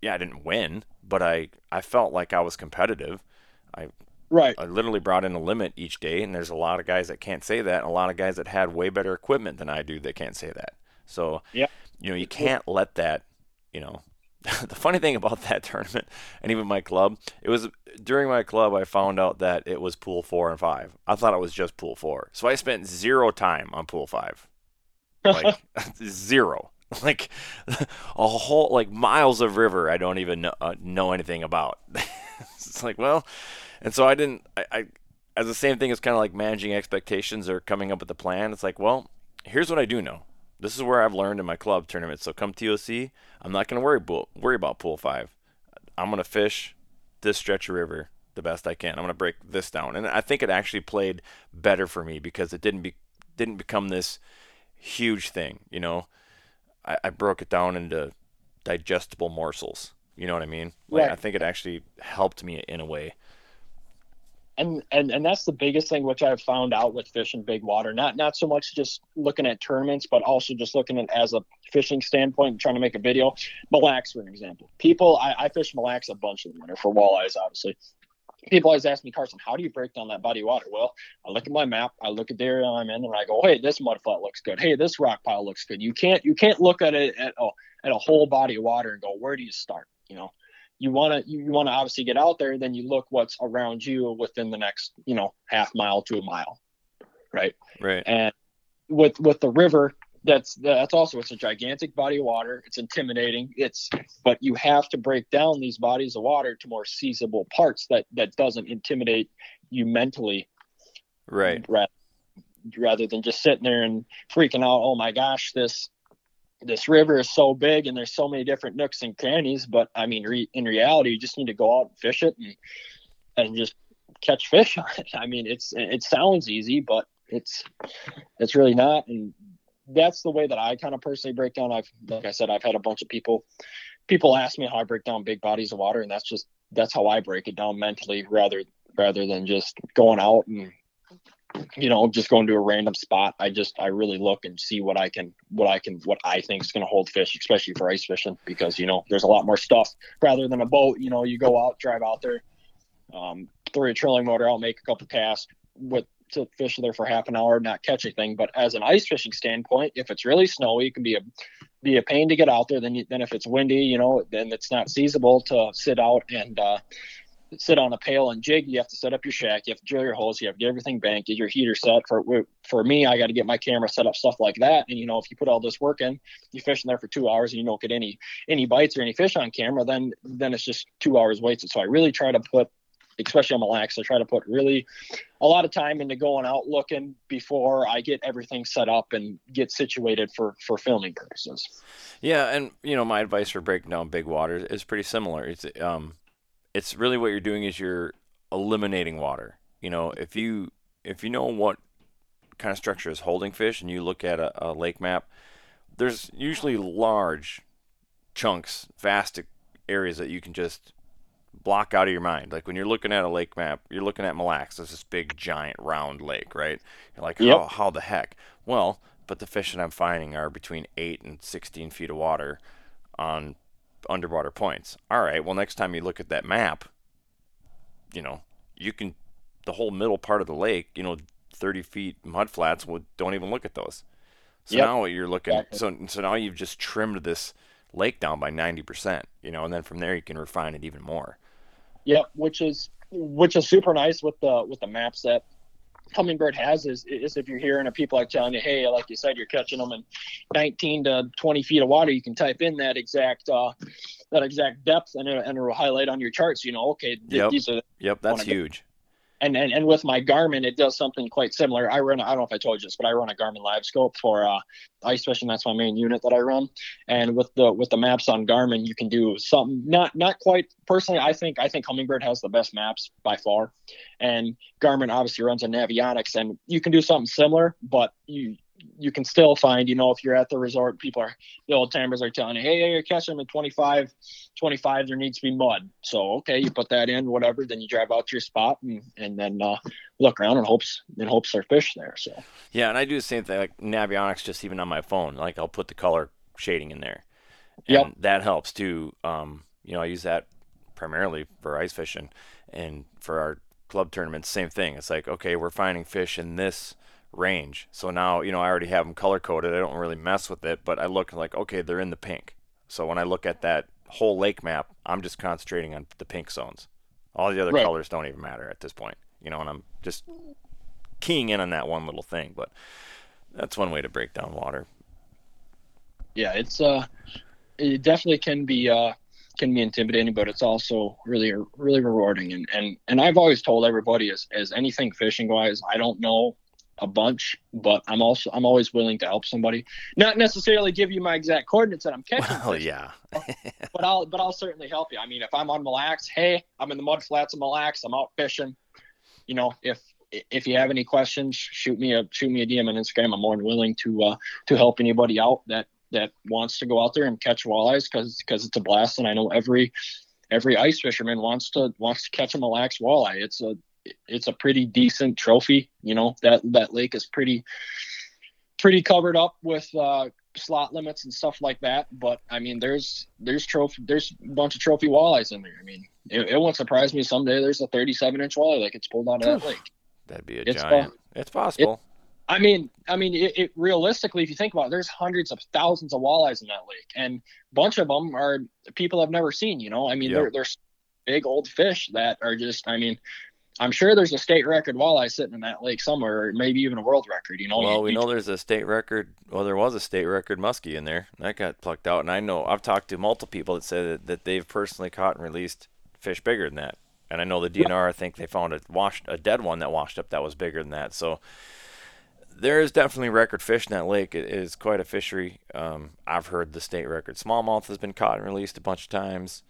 Speaker 2: yeah, I didn't win, but I I felt like I was competitive. I
Speaker 5: Right.
Speaker 2: I literally brought in a limit each day, and there's a lot of guys that can't say that, and a lot of guys that had way better equipment than I do that can't say that. So,
Speaker 5: Yeah.
Speaker 2: you know, you can't let that, you know. the funny thing about that tournament, and even my club, it was during my club I found out that it was pool four and five. I thought it was just pool four, so I spent zero time on pool five, like zero, like a whole like miles of river I don't even know, uh, know anything about. it's like well, and so I didn't. I, I as the same thing as kind of like managing expectations or coming up with a plan. It's like well, here's what I do know. This is where I've learned in my club tournament. So come TOC, I'm not going to worry worry about pool five. I'm going to fish this stretch of river the best I can. I'm going to break this down, and I think it actually played better for me because it didn't be didn't become this huge thing. You know, I, I broke it down into digestible morsels. You know what I mean? Like
Speaker 5: Right.
Speaker 2: I think it actually helped me in a way.
Speaker 5: and and and that's the biggest thing which I've found out with fishing big water. Not not so much just looking at tournaments, but also just looking at as a fishing standpoint trying to make a video. Mille Lacs, for an example. People, I, I fish Mille Lacs a bunch in the winter for walleyes, obviously. People always ask me, Carson, how do you break down that body of water? Well, I look at my map, I look at the area I'm in, and I go, hey, this mud flat looks good. Hey, this rock pile looks good. You can't you can't look at it at a, at a whole body of water and go, where do you start? You know, you want to you, you want to obviously get out there then you look what's around you within the next you know half mile to a mile right
Speaker 2: Right.
Speaker 5: and with with the river that's that's also it's a gigantic body of water. It's intimidating. It's but you have to break down these bodies of water to more seizable parts that that doesn't intimidate you mentally.
Speaker 2: Right.
Speaker 5: rather, rather than just sitting there and freaking out oh my gosh this this river is so big and there's so many different nooks and crannies. But i mean re- in reality you just need to go out and fish it and, and just catch fish on it. I mean it's it sounds easy but it's it's really not. And that's the way that i kind of personally break down. I've like i said i've had a bunch of people people ask me how i break down big bodies of water and that's just that's how i break it down mentally rather rather than just going out and you know just going to a random spot. I just i really look and see what i can what i can what i think is going to hold fish especially for ice fishing because you know there's a lot more stuff rather than a boat. You know you go out drive out there um, throw trolling motor out make a couple casts with to fish there for half an hour not catch anything but as an ice fishing standpoint if it's really snowy it can be a be a pain to get out there then you, then if it's windy you know then it's not feasible to sit out and uh sit on a pail and jig. You have to set up your shack. You have to drill your holes. You have to get everything banked. Get your heater set. For for me, I got to get my camera set up, stuff like that. And you know, if you put all this work in, you fish in there for two hours and you don't get any any bites or any fish on camera, then then it's just two hours wasted. So I really try to put, especially on Mille Lacs, I try to put really a lot of time into going out looking before I get everything set up and get situated for for filming purposes.
Speaker 2: Yeah, and you know my advice for breaking down big water is pretty similar. It's um, it's really what you're doing is you're eliminating water. You know, if you if you know what kind of structure is holding fish, and you look at a, a lake map, there's usually large chunks, vast areas that you can just block out of your mind. Like when you're looking at a lake map, you're looking at Mille Lacs. There's this big, giant, round lake, right? You're like,
Speaker 5: Yep.
Speaker 2: how, how the heck? Well, but the fish that I'm finding are between 8 and 16 feet of water on underwater points. All right, well, next time you look at that map, you know, you can, the whole middle part of the lake, you know, 30 feet mud flats, well, don't even look at those. So
Speaker 5: Yep.
Speaker 2: now you're looking,
Speaker 5: Exactly.
Speaker 2: so, so now you've just trimmed this lake down by 90%, you know, and then from there you can refine it even more.
Speaker 5: Yep, which is which is super nice with the with the maps that Humminbird has is is if you're hearing of people like telling you, hey, like you said, you're catching them in 19 to 20 feet of water, you can type in that exact uh, that exact depth and, it, and it'll highlight on your charts. You know, okay, th-
Speaker 2: Yep.
Speaker 5: these are
Speaker 2: Yep, that's huge.
Speaker 5: And, and and with my Garmin, it does something quite similar. I run I don't know if I told you this, but I run a Garmin Live Scope for uh, ice fishing. That's my main unit that I run. And with the with the maps on Garmin, you can do something not not quite personally. I think I think Humminbird has the best maps by far, and Garmin obviously runs on Navionics, and you can do something similar, but you you can still find, you know, if you're at the resort, people are the old timers are telling you, hey, you're catching them at 25, 25, there needs to be mud. So okay, you put that in, whatever. Then you drive out to your spot and and then uh, look around and hopes and hopes there are fish there. So
Speaker 2: Yeah, and I do the same thing like Navionics just even on my phone. Like I'll put the color shading in there. And
Speaker 5: Yep.
Speaker 2: that helps too. Um, you know, I use that primarily for ice fishing and for our club tournaments, same thing. It's like, okay, we're finding fish in this range. So now, you know, I already have them color coded. I don't really mess with it, but I look like, okay, they're in the pink. So when I look at that whole lake map, I'm just concentrating on the pink zones. All the other
Speaker 5: Right.
Speaker 2: colors don't even matter at this point, you know, and I'm just keying in on that one little thing. But that's one way to break down water.
Speaker 5: yeah, it's uh, it definitely can be uh can be intimidating, but it's also really really rewarding. And and and I've always told everybody as as anything fishing wise, I don't know a bunch, but I'm also I'm always willing to help somebody. Not necessarily give you my exact coordinates that I'm catching,
Speaker 2: Well, yeah.
Speaker 5: but I'll but I'll certainly help you. I mean, if I'm on Mille Lacs, hey, I'm in the mud flats of Mille Lacs, I'm out fishing. You know, if if you have any questions, shoot me a shoot me a DM on Instagram. I'm more than willing to uh, to help anybody out that that wants to go out there and catch walleyes because because it's a blast, and I know every every ice fisherman wants to wants to catch a Mille Lacs walleye. It's a it's a pretty decent trophy. You know that that lake is pretty pretty covered up with uh, slot limits and stuff like that. But I mean, there's there's trophy there's a bunch of trophy walleyes in there. I mean, it, it won't surprise me someday there's a 37 inch walleye that gets pulled out of that lake.
Speaker 2: That'd be a
Speaker 5: It's, uh,
Speaker 2: giant. it's possible.
Speaker 5: I mean, I mean, it, it realistically, if you think about it, there's hundreds of thousands of walleyes in that lake, and a bunch of them are people have never seen. You know, I mean,
Speaker 2: Yep.
Speaker 5: they're they're big old fish that are just. I mean, I'm sure there's a state record walleye sitting in that lake somewhere, or maybe even a world record. You know,
Speaker 2: well, we know there's a state record. Well, there was a state record muskie in there that got plucked out, and I know I've talked to multiple people that said that, that they've personally caught and released fish bigger than that. And I know the DNR. I think they found a washed a dead one that washed up that was bigger than that. So there is definitely record fish in that lake. It is quite a fishery. Um, I've heard the state record smallmouth has been caught and released a bunch of times.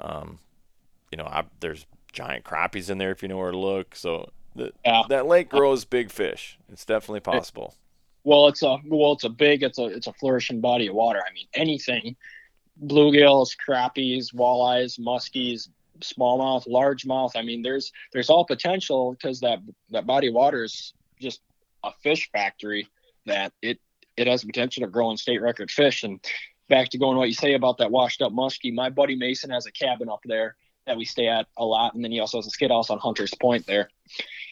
Speaker 2: Um, you know, I, there's giant crappies in there if you know where to look. So the,
Speaker 5: Yeah.
Speaker 2: that lake grows big fish. It's definitely possible.
Speaker 5: Well, it's a well, it's a big, it's a it's a flourishing body of water. I mean, anything, bluegills, crappies, walleyes, muskies, smallmouth, largemouth. I mean, there's there's all potential because that that body of water is just a fish factory that it it has the potential to grow in state record fish. And back to going what you say about that washed up muskie, my buddy Mason has a cabin up there that we stay at a lot, and then he also has a skid house on Hunter's Point there.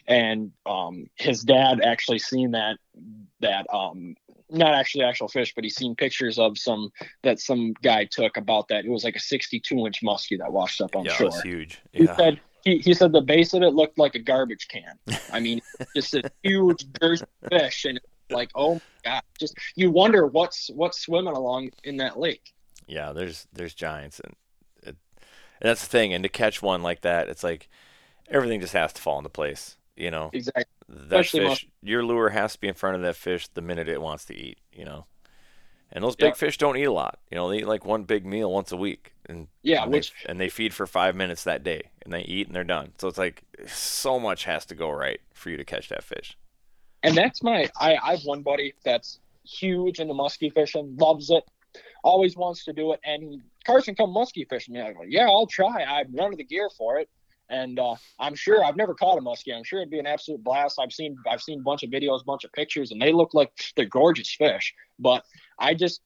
Speaker 5: And um, his dad actually seen that that um not actually actual fish, but he's seen pictures of some that some guy took about that. It was like a 62 inch muskie that washed up on
Speaker 2: yeah,
Speaker 5: shore.
Speaker 2: it's huge.
Speaker 5: He said he, he said the base of it looked like a garbage can. I mean, just a huge girth fish, and like oh my god, just you wonder what's what's swimming along in that lake.
Speaker 2: Yeah, there's there's giants, and, it, and that's the thing. And to catch one like that, it's like everything just has to fall into place. You know,
Speaker 5: Exactly.
Speaker 2: that
Speaker 5: Especially
Speaker 2: fish, your lure has to be in front of that fish the minute it wants to eat. You know, and those big
Speaker 5: Yeah.
Speaker 2: fish don't eat a lot. You know, they eat like one big meal once a week, and
Speaker 5: Yeah,
Speaker 2: and they, and they feed for five minutes that day, and they eat and they're done. So it's like so much has to go right for you to catch that fish.
Speaker 5: and that's my I, I have one buddy that's huge into muskie fishing, loves it, always wants to do it, and he, Carson, come muskie fishing. Yeah, I go, yeah, I'll try. I've none of the gear for it, and uh, I'm sure I've never caught a muskie. I'm sure it'd be an absolute blast. I've seen I've seen a bunch of videos, a bunch of pictures, and they look like they're gorgeous fish. But I just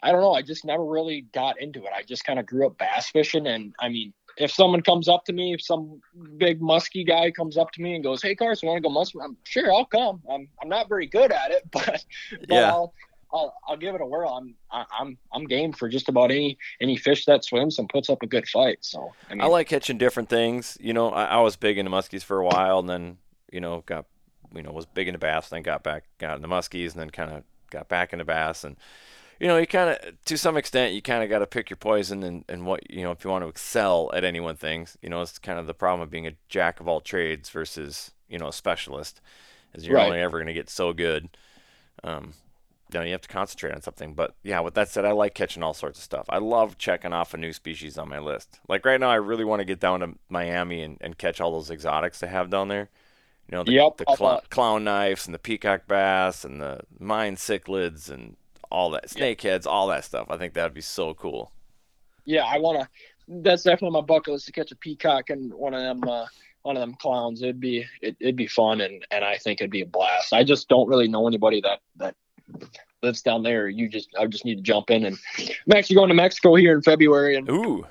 Speaker 5: I don't know. I just never really got into it. I just kind of grew up bass fishing, and I mean, if someone comes up to me, if some big musky guy comes up to me and goes, "Hey, Carson, want to go muskie?" I'm sure I'll come. I'm I'm not very good at it, but, but
Speaker 2: Yeah.
Speaker 5: I'll I'll, I'll give it a whirl. I'm I'm I'm game for just about any any fish that swims and puts up a good fight. So I, mean,
Speaker 2: I like catching different things. You know, I, I was big into muskies for a while, and then you know got you know was big into bass, then got back got into muskies, and then kind of got back into bass, and you know you kind of to some extent you kind of got to pick your poison and and what you know if you want to excel at any one thing. You know, it's kind of the problem of being a jack of all trades versus you know a specialist, is you're
Speaker 5: Right.
Speaker 2: only ever going to get so good. Um, you know, you have to concentrate on something. But yeah, with that said, I like catching all sorts of stuff. I love checking off a new species on my list. Like right now, I really want to get down to Miami and, and catch all those exotics they have down there. You know, the,
Speaker 5: Yep,
Speaker 2: the cl- clown knives and the peacock bass and the Mayan cichlids and all that, snakeheads, all that stuff. I think that'd be so cool.
Speaker 5: yeah, I want to. That's definitely my bucket list to catch a peacock and one of them uh, one of them clowns. It'd be it, it'd be fun and and I think it'd be a blast. I just don't really know anybody that that lives down there. You just I just need to jump in and I'm actually going to Mexico here in February and
Speaker 2: Ooh,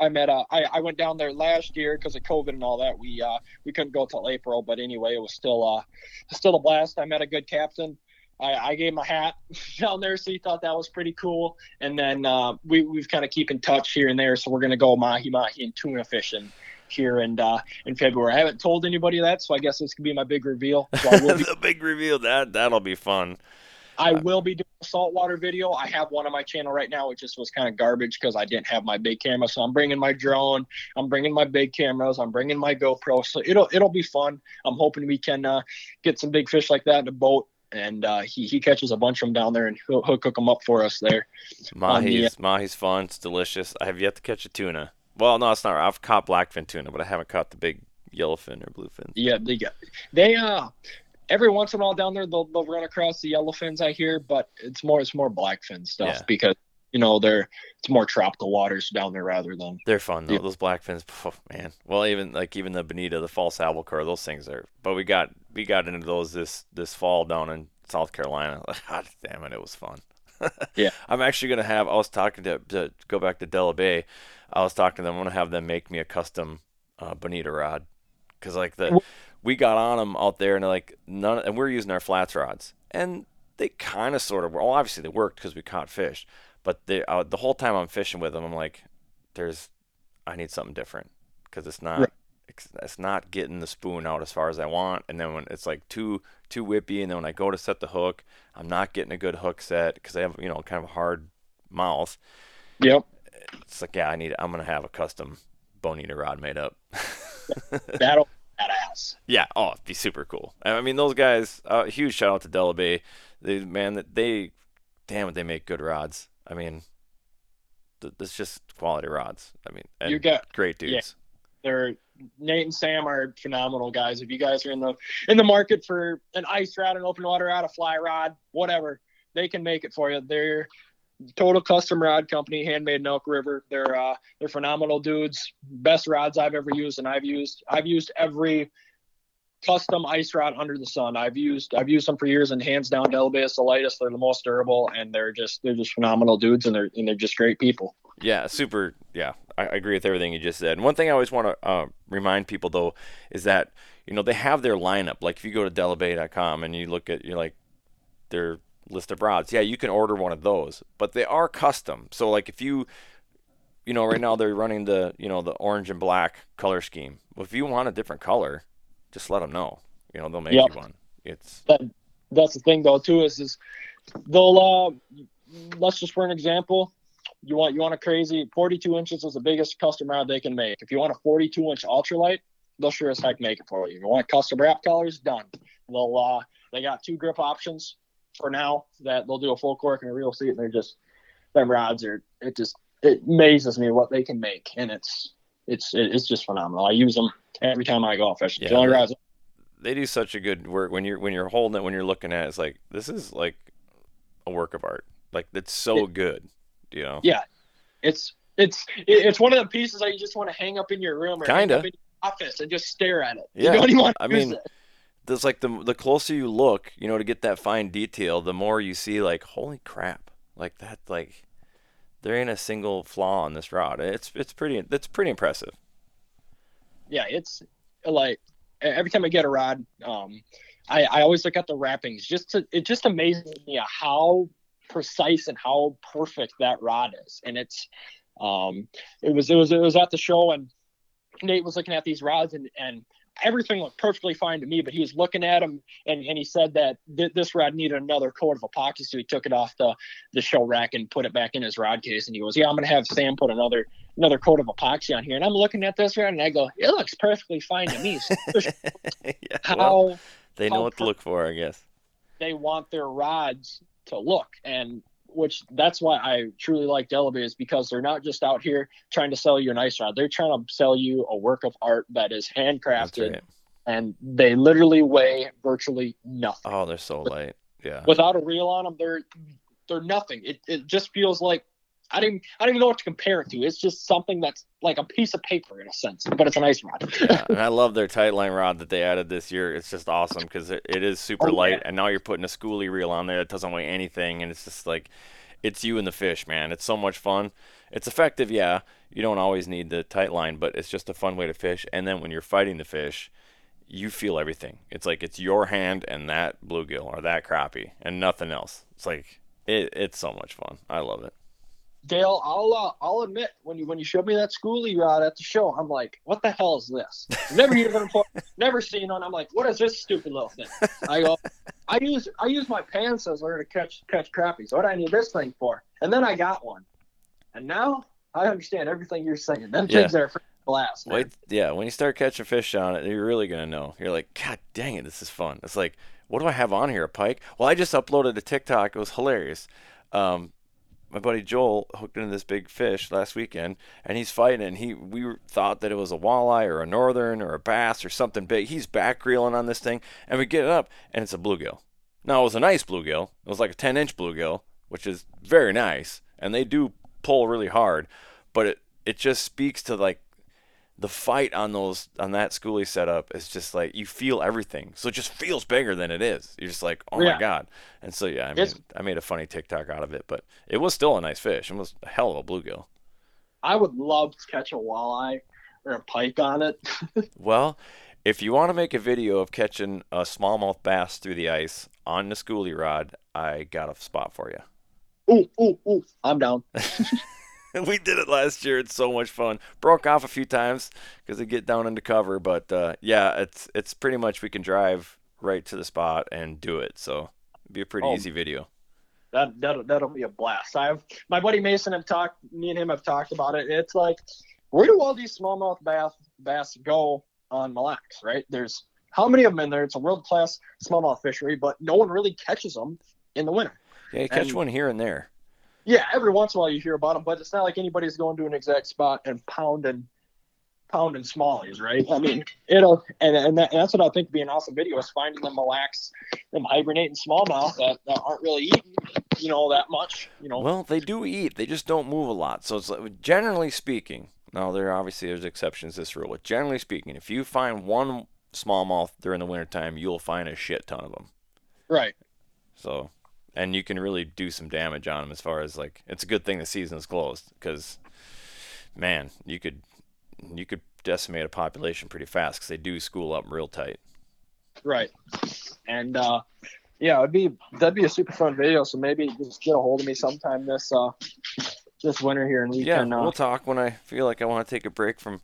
Speaker 5: I met uh I, I went down there last year because of COVID and all that. We uh we couldn't go till April, but anyway, it was still uh still a blast. I met a good captain. I, I gave him a hat down there, so he thought that was pretty cool. And then uh, we we've kind of keep in touch here and there. So we're gonna go mahi mahi and tuna fishing here and uh, in February. I haven't told anybody that, so I guess this could be my big reveal. So I will be,
Speaker 2: the big reveal that that'll be fun.
Speaker 5: I will be doing a saltwater video. I have one on my channel right now. It just was kind of garbage because I didn't have my big camera. So I'm bringing my drone. I'm bringing my big cameras. I'm bringing my GoPro. So it'll it'll be fun. I'm hoping we can uh, get some big fish like that in a boat. And uh, he he catches a bunch of them down there, and he'll, he'll cook them up for us there. On the,
Speaker 2: Mahi's mahi's fun. It's delicious. I have yet to catch a tuna. Well, no, it's not. I've caught blackfin tuna, but I haven't caught the big yellowfin or bluefin.
Speaker 5: Yeah, they got they uh every once in a while down there they'll they'll run across the yellowfins I hear, but it's more it's more blackfin stuff
Speaker 2: Yeah.
Speaker 5: because you know they're it's more tropical waters down there rather than
Speaker 2: They're fun though.
Speaker 5: Yeah.
Speaker 2: Those blackfins, oh, man. Well, even like even the bonita, the false albacore, those things are. But we got we got into those this this fall down in South Carolina. God damn it, it was fun.
Speaker 5: Yeah.
Speaker 2: I'm actually gonna have. I was talking to to go back to Della Bay. I was talking to them. I'm gonna have them make me a custom uh, bonita rod because like the we got on them out there and like none and we're using our flats rods. And they kind of sort of well obviously they worked because we caught fish but they uh, the whole time I'm fishing with them I'm like there's I need something different because it's not
Speaker 5: Right.
Speaker 2: it's, it's not getting the spoon out as far as I want. And then when it's like too too whippy and then when I go to set the hook I'm not getting a good hook set because I have you know kind of a hard mouth.
Speaker 5: Yep.
Speaker 2: it's like yeah I need I'm gonna have a custom bonita rod made up.
Speaker 5: That'll badass.
Speaker 2: Yeah, oh, it'd be super cool. I mean, those guys. Uh, huge shout out to Della Bay. They man, that they, damn it, they make good rods. I mean, th- it's just quality rods. I mean,
Speaker 5: You got
Speaker 2: great
Speaker 5: yeah.
Speaker 2: dudes.
Speaker 5: they're Nate and Sam are phenomenal guys. If you guys are in the in the market for an ice rod, an open water rod, a fly rod, whatever, they can make it for you. They're total custom rod company, handmade in Elk River. They're uh, they're phenomenal dudes. Best rods I've ever used, and I've used I've used every custom ice rod under the sun. I've used I've used them for years, and hands down, the lightest. They're the most durable, and they're just they're just phenomenal dudes, and they're and they're just great people.
Speaker 2: Yeah, super. Yeah, I, I agree with everything you just said. And one thing I always want to uh, remind people though is that you know they have their lineup. Like if you go to delabay.com and you look at you're like their list of rods, yeah, you can order one of those, but they are custom. So like if you you know right now they're running the you know the orange and black color scheme. Well, if you want a different color, just let them know. You know they'll make
Speaker 5: Yep.
Speaker 2: you one. It's
Speaker 5: that that's the thing though too is is they'll uh let's just for an example you want you want a crazy 42 inches is the biggest custom rod they can make if you want a 42 inch ultralight they'll sure as heck make it for you if you want custom wrap colors done they'll uh they got two grip options for now that they'll do a full cork and a reel seat and they're just them rods are it just it amazes me what they can make and it's it's it's just phenomenal i use them every time i go fishing
Speaker 2: Yeah,
Speaker 5: the only
Speaker 2: they- do such a good work when you're when you're holding it when you're looking at it, it's like this is like a work of art. Like it's so good. You know.
Speaker 5: Yeah. it's it's it's one of the pieces that you just want to hang up in your room or in your office and just stare at it.
Speaker 2: Yeah,
Speaker 5: You don't even want to
Speaker 2: I mean,
Speaker 5: it.
Speaker 2: there's like the the closer you look, you know, to get that fine detail, the more you see like holy crap, like that like there ain't a single flaw on this rod. It's it's pretty it's pretty impressive.
Speaker 5: yeah, it's like every time I get a rod, um, I, I always look at the wrappings. Just to it just amazes me how precise and how perfect that rod is. And it's um it was it was it was at the show and Nate was looking at these rods and and everything looked perfectly fine to me, but he was looking at them and, and he said that th- this rod needed another coat of epoxy. So he took it off the, the show rack and put it back in his rod case. And he goes, yeah, I'm going to have Sam put another, another coat of epoxy on here. And I'm looking at this rod and I go, it looks perfectly fine to me. So
Speaker 2: yeah,
Speaker 5: how
Speaker 2: well, they know
Speaker 5: how
Speaker 2: what to look for, I guess.
Speaker 5: they want their rods to look and which that's why I truly like Della Bay is because they're not just out here trying to sell you an ice rod. They're trying to sell you a work of art that is handcrafted
Speaker 2: right.
Speaker 5: and they literally weigh virtually nothing.
Speaker 2: Oh, they're so light. Yeah.
Speaker 5: Without a reel on them, they're they're nothing. It it just feels like I didn't I don't even know what to compare it to. It's just something that's like a piece of paper in a sense, but it's an ice rod.
Speaker 2: yeah, and I love their tight line rod that they added this year. It's just awesome because it, it is super
Speaker 5: Oh,
Speaker 2: light,
Speaker 5: yeah.
Speaker 2: and now you're putting a schoolie reel on there that doesn't weigh anything, and it's just like, it's you and the fish, man. It's so much fun. It's effective, yeah. You don't always need the tight line, but it's just a fun way to fish. And then when you're fighting the fish, you feel everything. It's like it's your hand and that bluegill or that crappie and nothing else. It's like it, it's so much fun. I love it.
Speaker 5: Dale, I'll uh, I'll admit when you when you showed me that schoolie rod at the show, I'm like, what the hell is this? Never used one before, never seen one. I'm like, what is this stupid little thing? I go, I use I use my pan sizzler to catch catch crappies. What do I need this thing for? And then I got one, and now I understand everything you're saying. Them
Speaker 2: Yeah.
Speaker 5: things are blast. man.
Speaker 2: Wait, yeah, when you start catching fish on it, you're really gonna know. You're like, God dang it, this is fun. It's like, what do I have on here? A pike? Well, I just uploaded a TikTok. It was hilarious. Um, my buddy Joel hooked into this big fish last weekend, and he's fighting. And he we thought that it was a walleye or a northern or a bass or something big. He's back reeling on this thing, and we get it up, and it's a bluegill. Now it was a nice bluegill. It was like a 10 inch bluegill, which is very nice, and they do pull really hard. But it it just speaks to like the fight on those on that schoolie setup is just like you feel everything, so it just feels bigger than it is. You're just like, oh
Speaker 5: Yeah.
Speaker 2: my god! And so yeah, I mean,
Speaker 5: It's-
Speaker 2: I made a funny TikTok out of it, but it was still a nice fish. It was a hell of a bluegill.
Speaker 5: I would love to catch a walleye or a pike on it.
Speaker 2: Well, if you want to make a video of catching a smallmouth bass through the ice on the schoolie rod, I got a spot for you.
Speaker 5: Ooh, ooh, ooh! I'm down.
Speaker 2: we did it last year. It's so much fun. Broke off a few times because they get down into cover, but uh, yeah, it's it's pretty much we can drive right to the spot and do it. So it'd be a pretty
Speaker 5: Oh.
Speaker 2: easy video.
Speaker 5: That that'll, that'll be a blast. I've my buddy Mason have talked. Me and him have talked about it. It's like, where do all these smallmouth bass bass go on Mille Lacs? Right? There's how many of them in there? It's a world class smallmouth fishery, but no one really catches them in the winter.
Speaker 2: Yeah, you catch
Speaker 5: And-
Speaker 2: one here and there.
Speaker 5: Yeah, every once in a while you hear about them, but it's not like anybody's going to an exact spot and pounding pounding smallies, right? I mean, it'll and and, that, and that's what I think would be an awesome video is finding them Mille Lacs, them hibernating smallmouth that, that aren't really eating, you know, that much. You know,
Speaker 2: Well, they do eat. They just don't move a lot. So it's like, generally speaking. Now there obviously there's exceptions to this rule, but generally speaking, if you find one smallmouth during the wintertime, you'll find a shit ton of them.
Speaker 5: right?
Speaker 2: So, and you can really do some damage on them as far as like it's a good thing the season is closed because, man, you could you could decimate a population pretty fast because they do school up real tight.
Speaker 5: Right. And uh yeah, it'd be that'd be a super fun video. So maybe just get a hold of me sometime this uh this winter here and we
Speaker 2: Yeah,
Speaker 5: can uh,
Speaker 2: we'll talk when I feel like I want to take a break from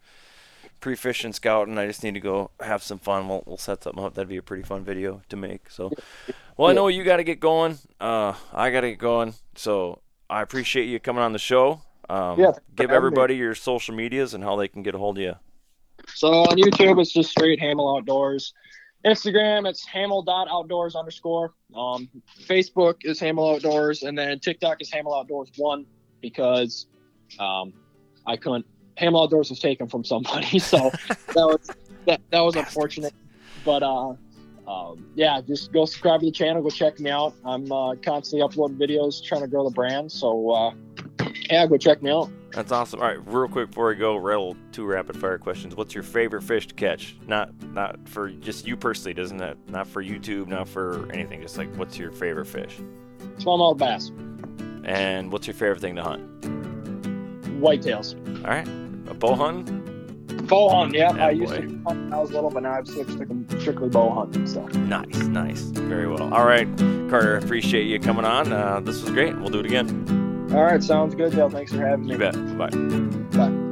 Speaker 2: pre-fishing scouting. I just need to go have some fun. We'll, we'll set something up. That'd be a pretty fun video to make. So, well, I know you got to get going. Uh, I got to get going. So I appreciate you coming on the show. Um,
Speaker 5: Yeah,
Speaker 2: give
Speaker 5: having me.
Speaker 2: everybody your social medias and how they can get a hold of you.
Speaker 5: So on YouTube, it's just straight Hamel Outdoors. Instagram, it's Hamel.outdoors underscore. Um, Facebook is Hamel Outdoors, and then TikTok is Hamel Outdoors one because um, I couldn't. Hamel Outdoors was taken from somebody, so that was that, that was unfortunate. But uh, um, yeah, just go subscribe to the channel, go check me out. I'm uh, constantly uploading videos, trying to grow the brand. So uh, yeah, go check me out.
Speaker 2: That's awesome. All right, real quick before we go, rattle two rapid fire questions. What's your favorite fish to catch? Not not for just you personally, doesn't that? Not for YouTube, not for anything. Just like what's your favorite fish?
Speaker 5: Smallmouth bass,
Speaker 2: And what's your favorite thing to hunt?
Speaker 5: whitetails,
Speaker 2: All right, a bow hunting.
Speaker 5: Bow hunt, yeah. I used to hunt when I was little, but now I've switched to strictly bow hunting. So
Speaker 2: Nice, nice. Very well. All right, Carter, appreciate you coming on. Uh, this was great. We'll do it again.
Speaker 5: all right, sounds good, Dale. Thanks for having me.
Speaker 2: You bet. Bye. Bye.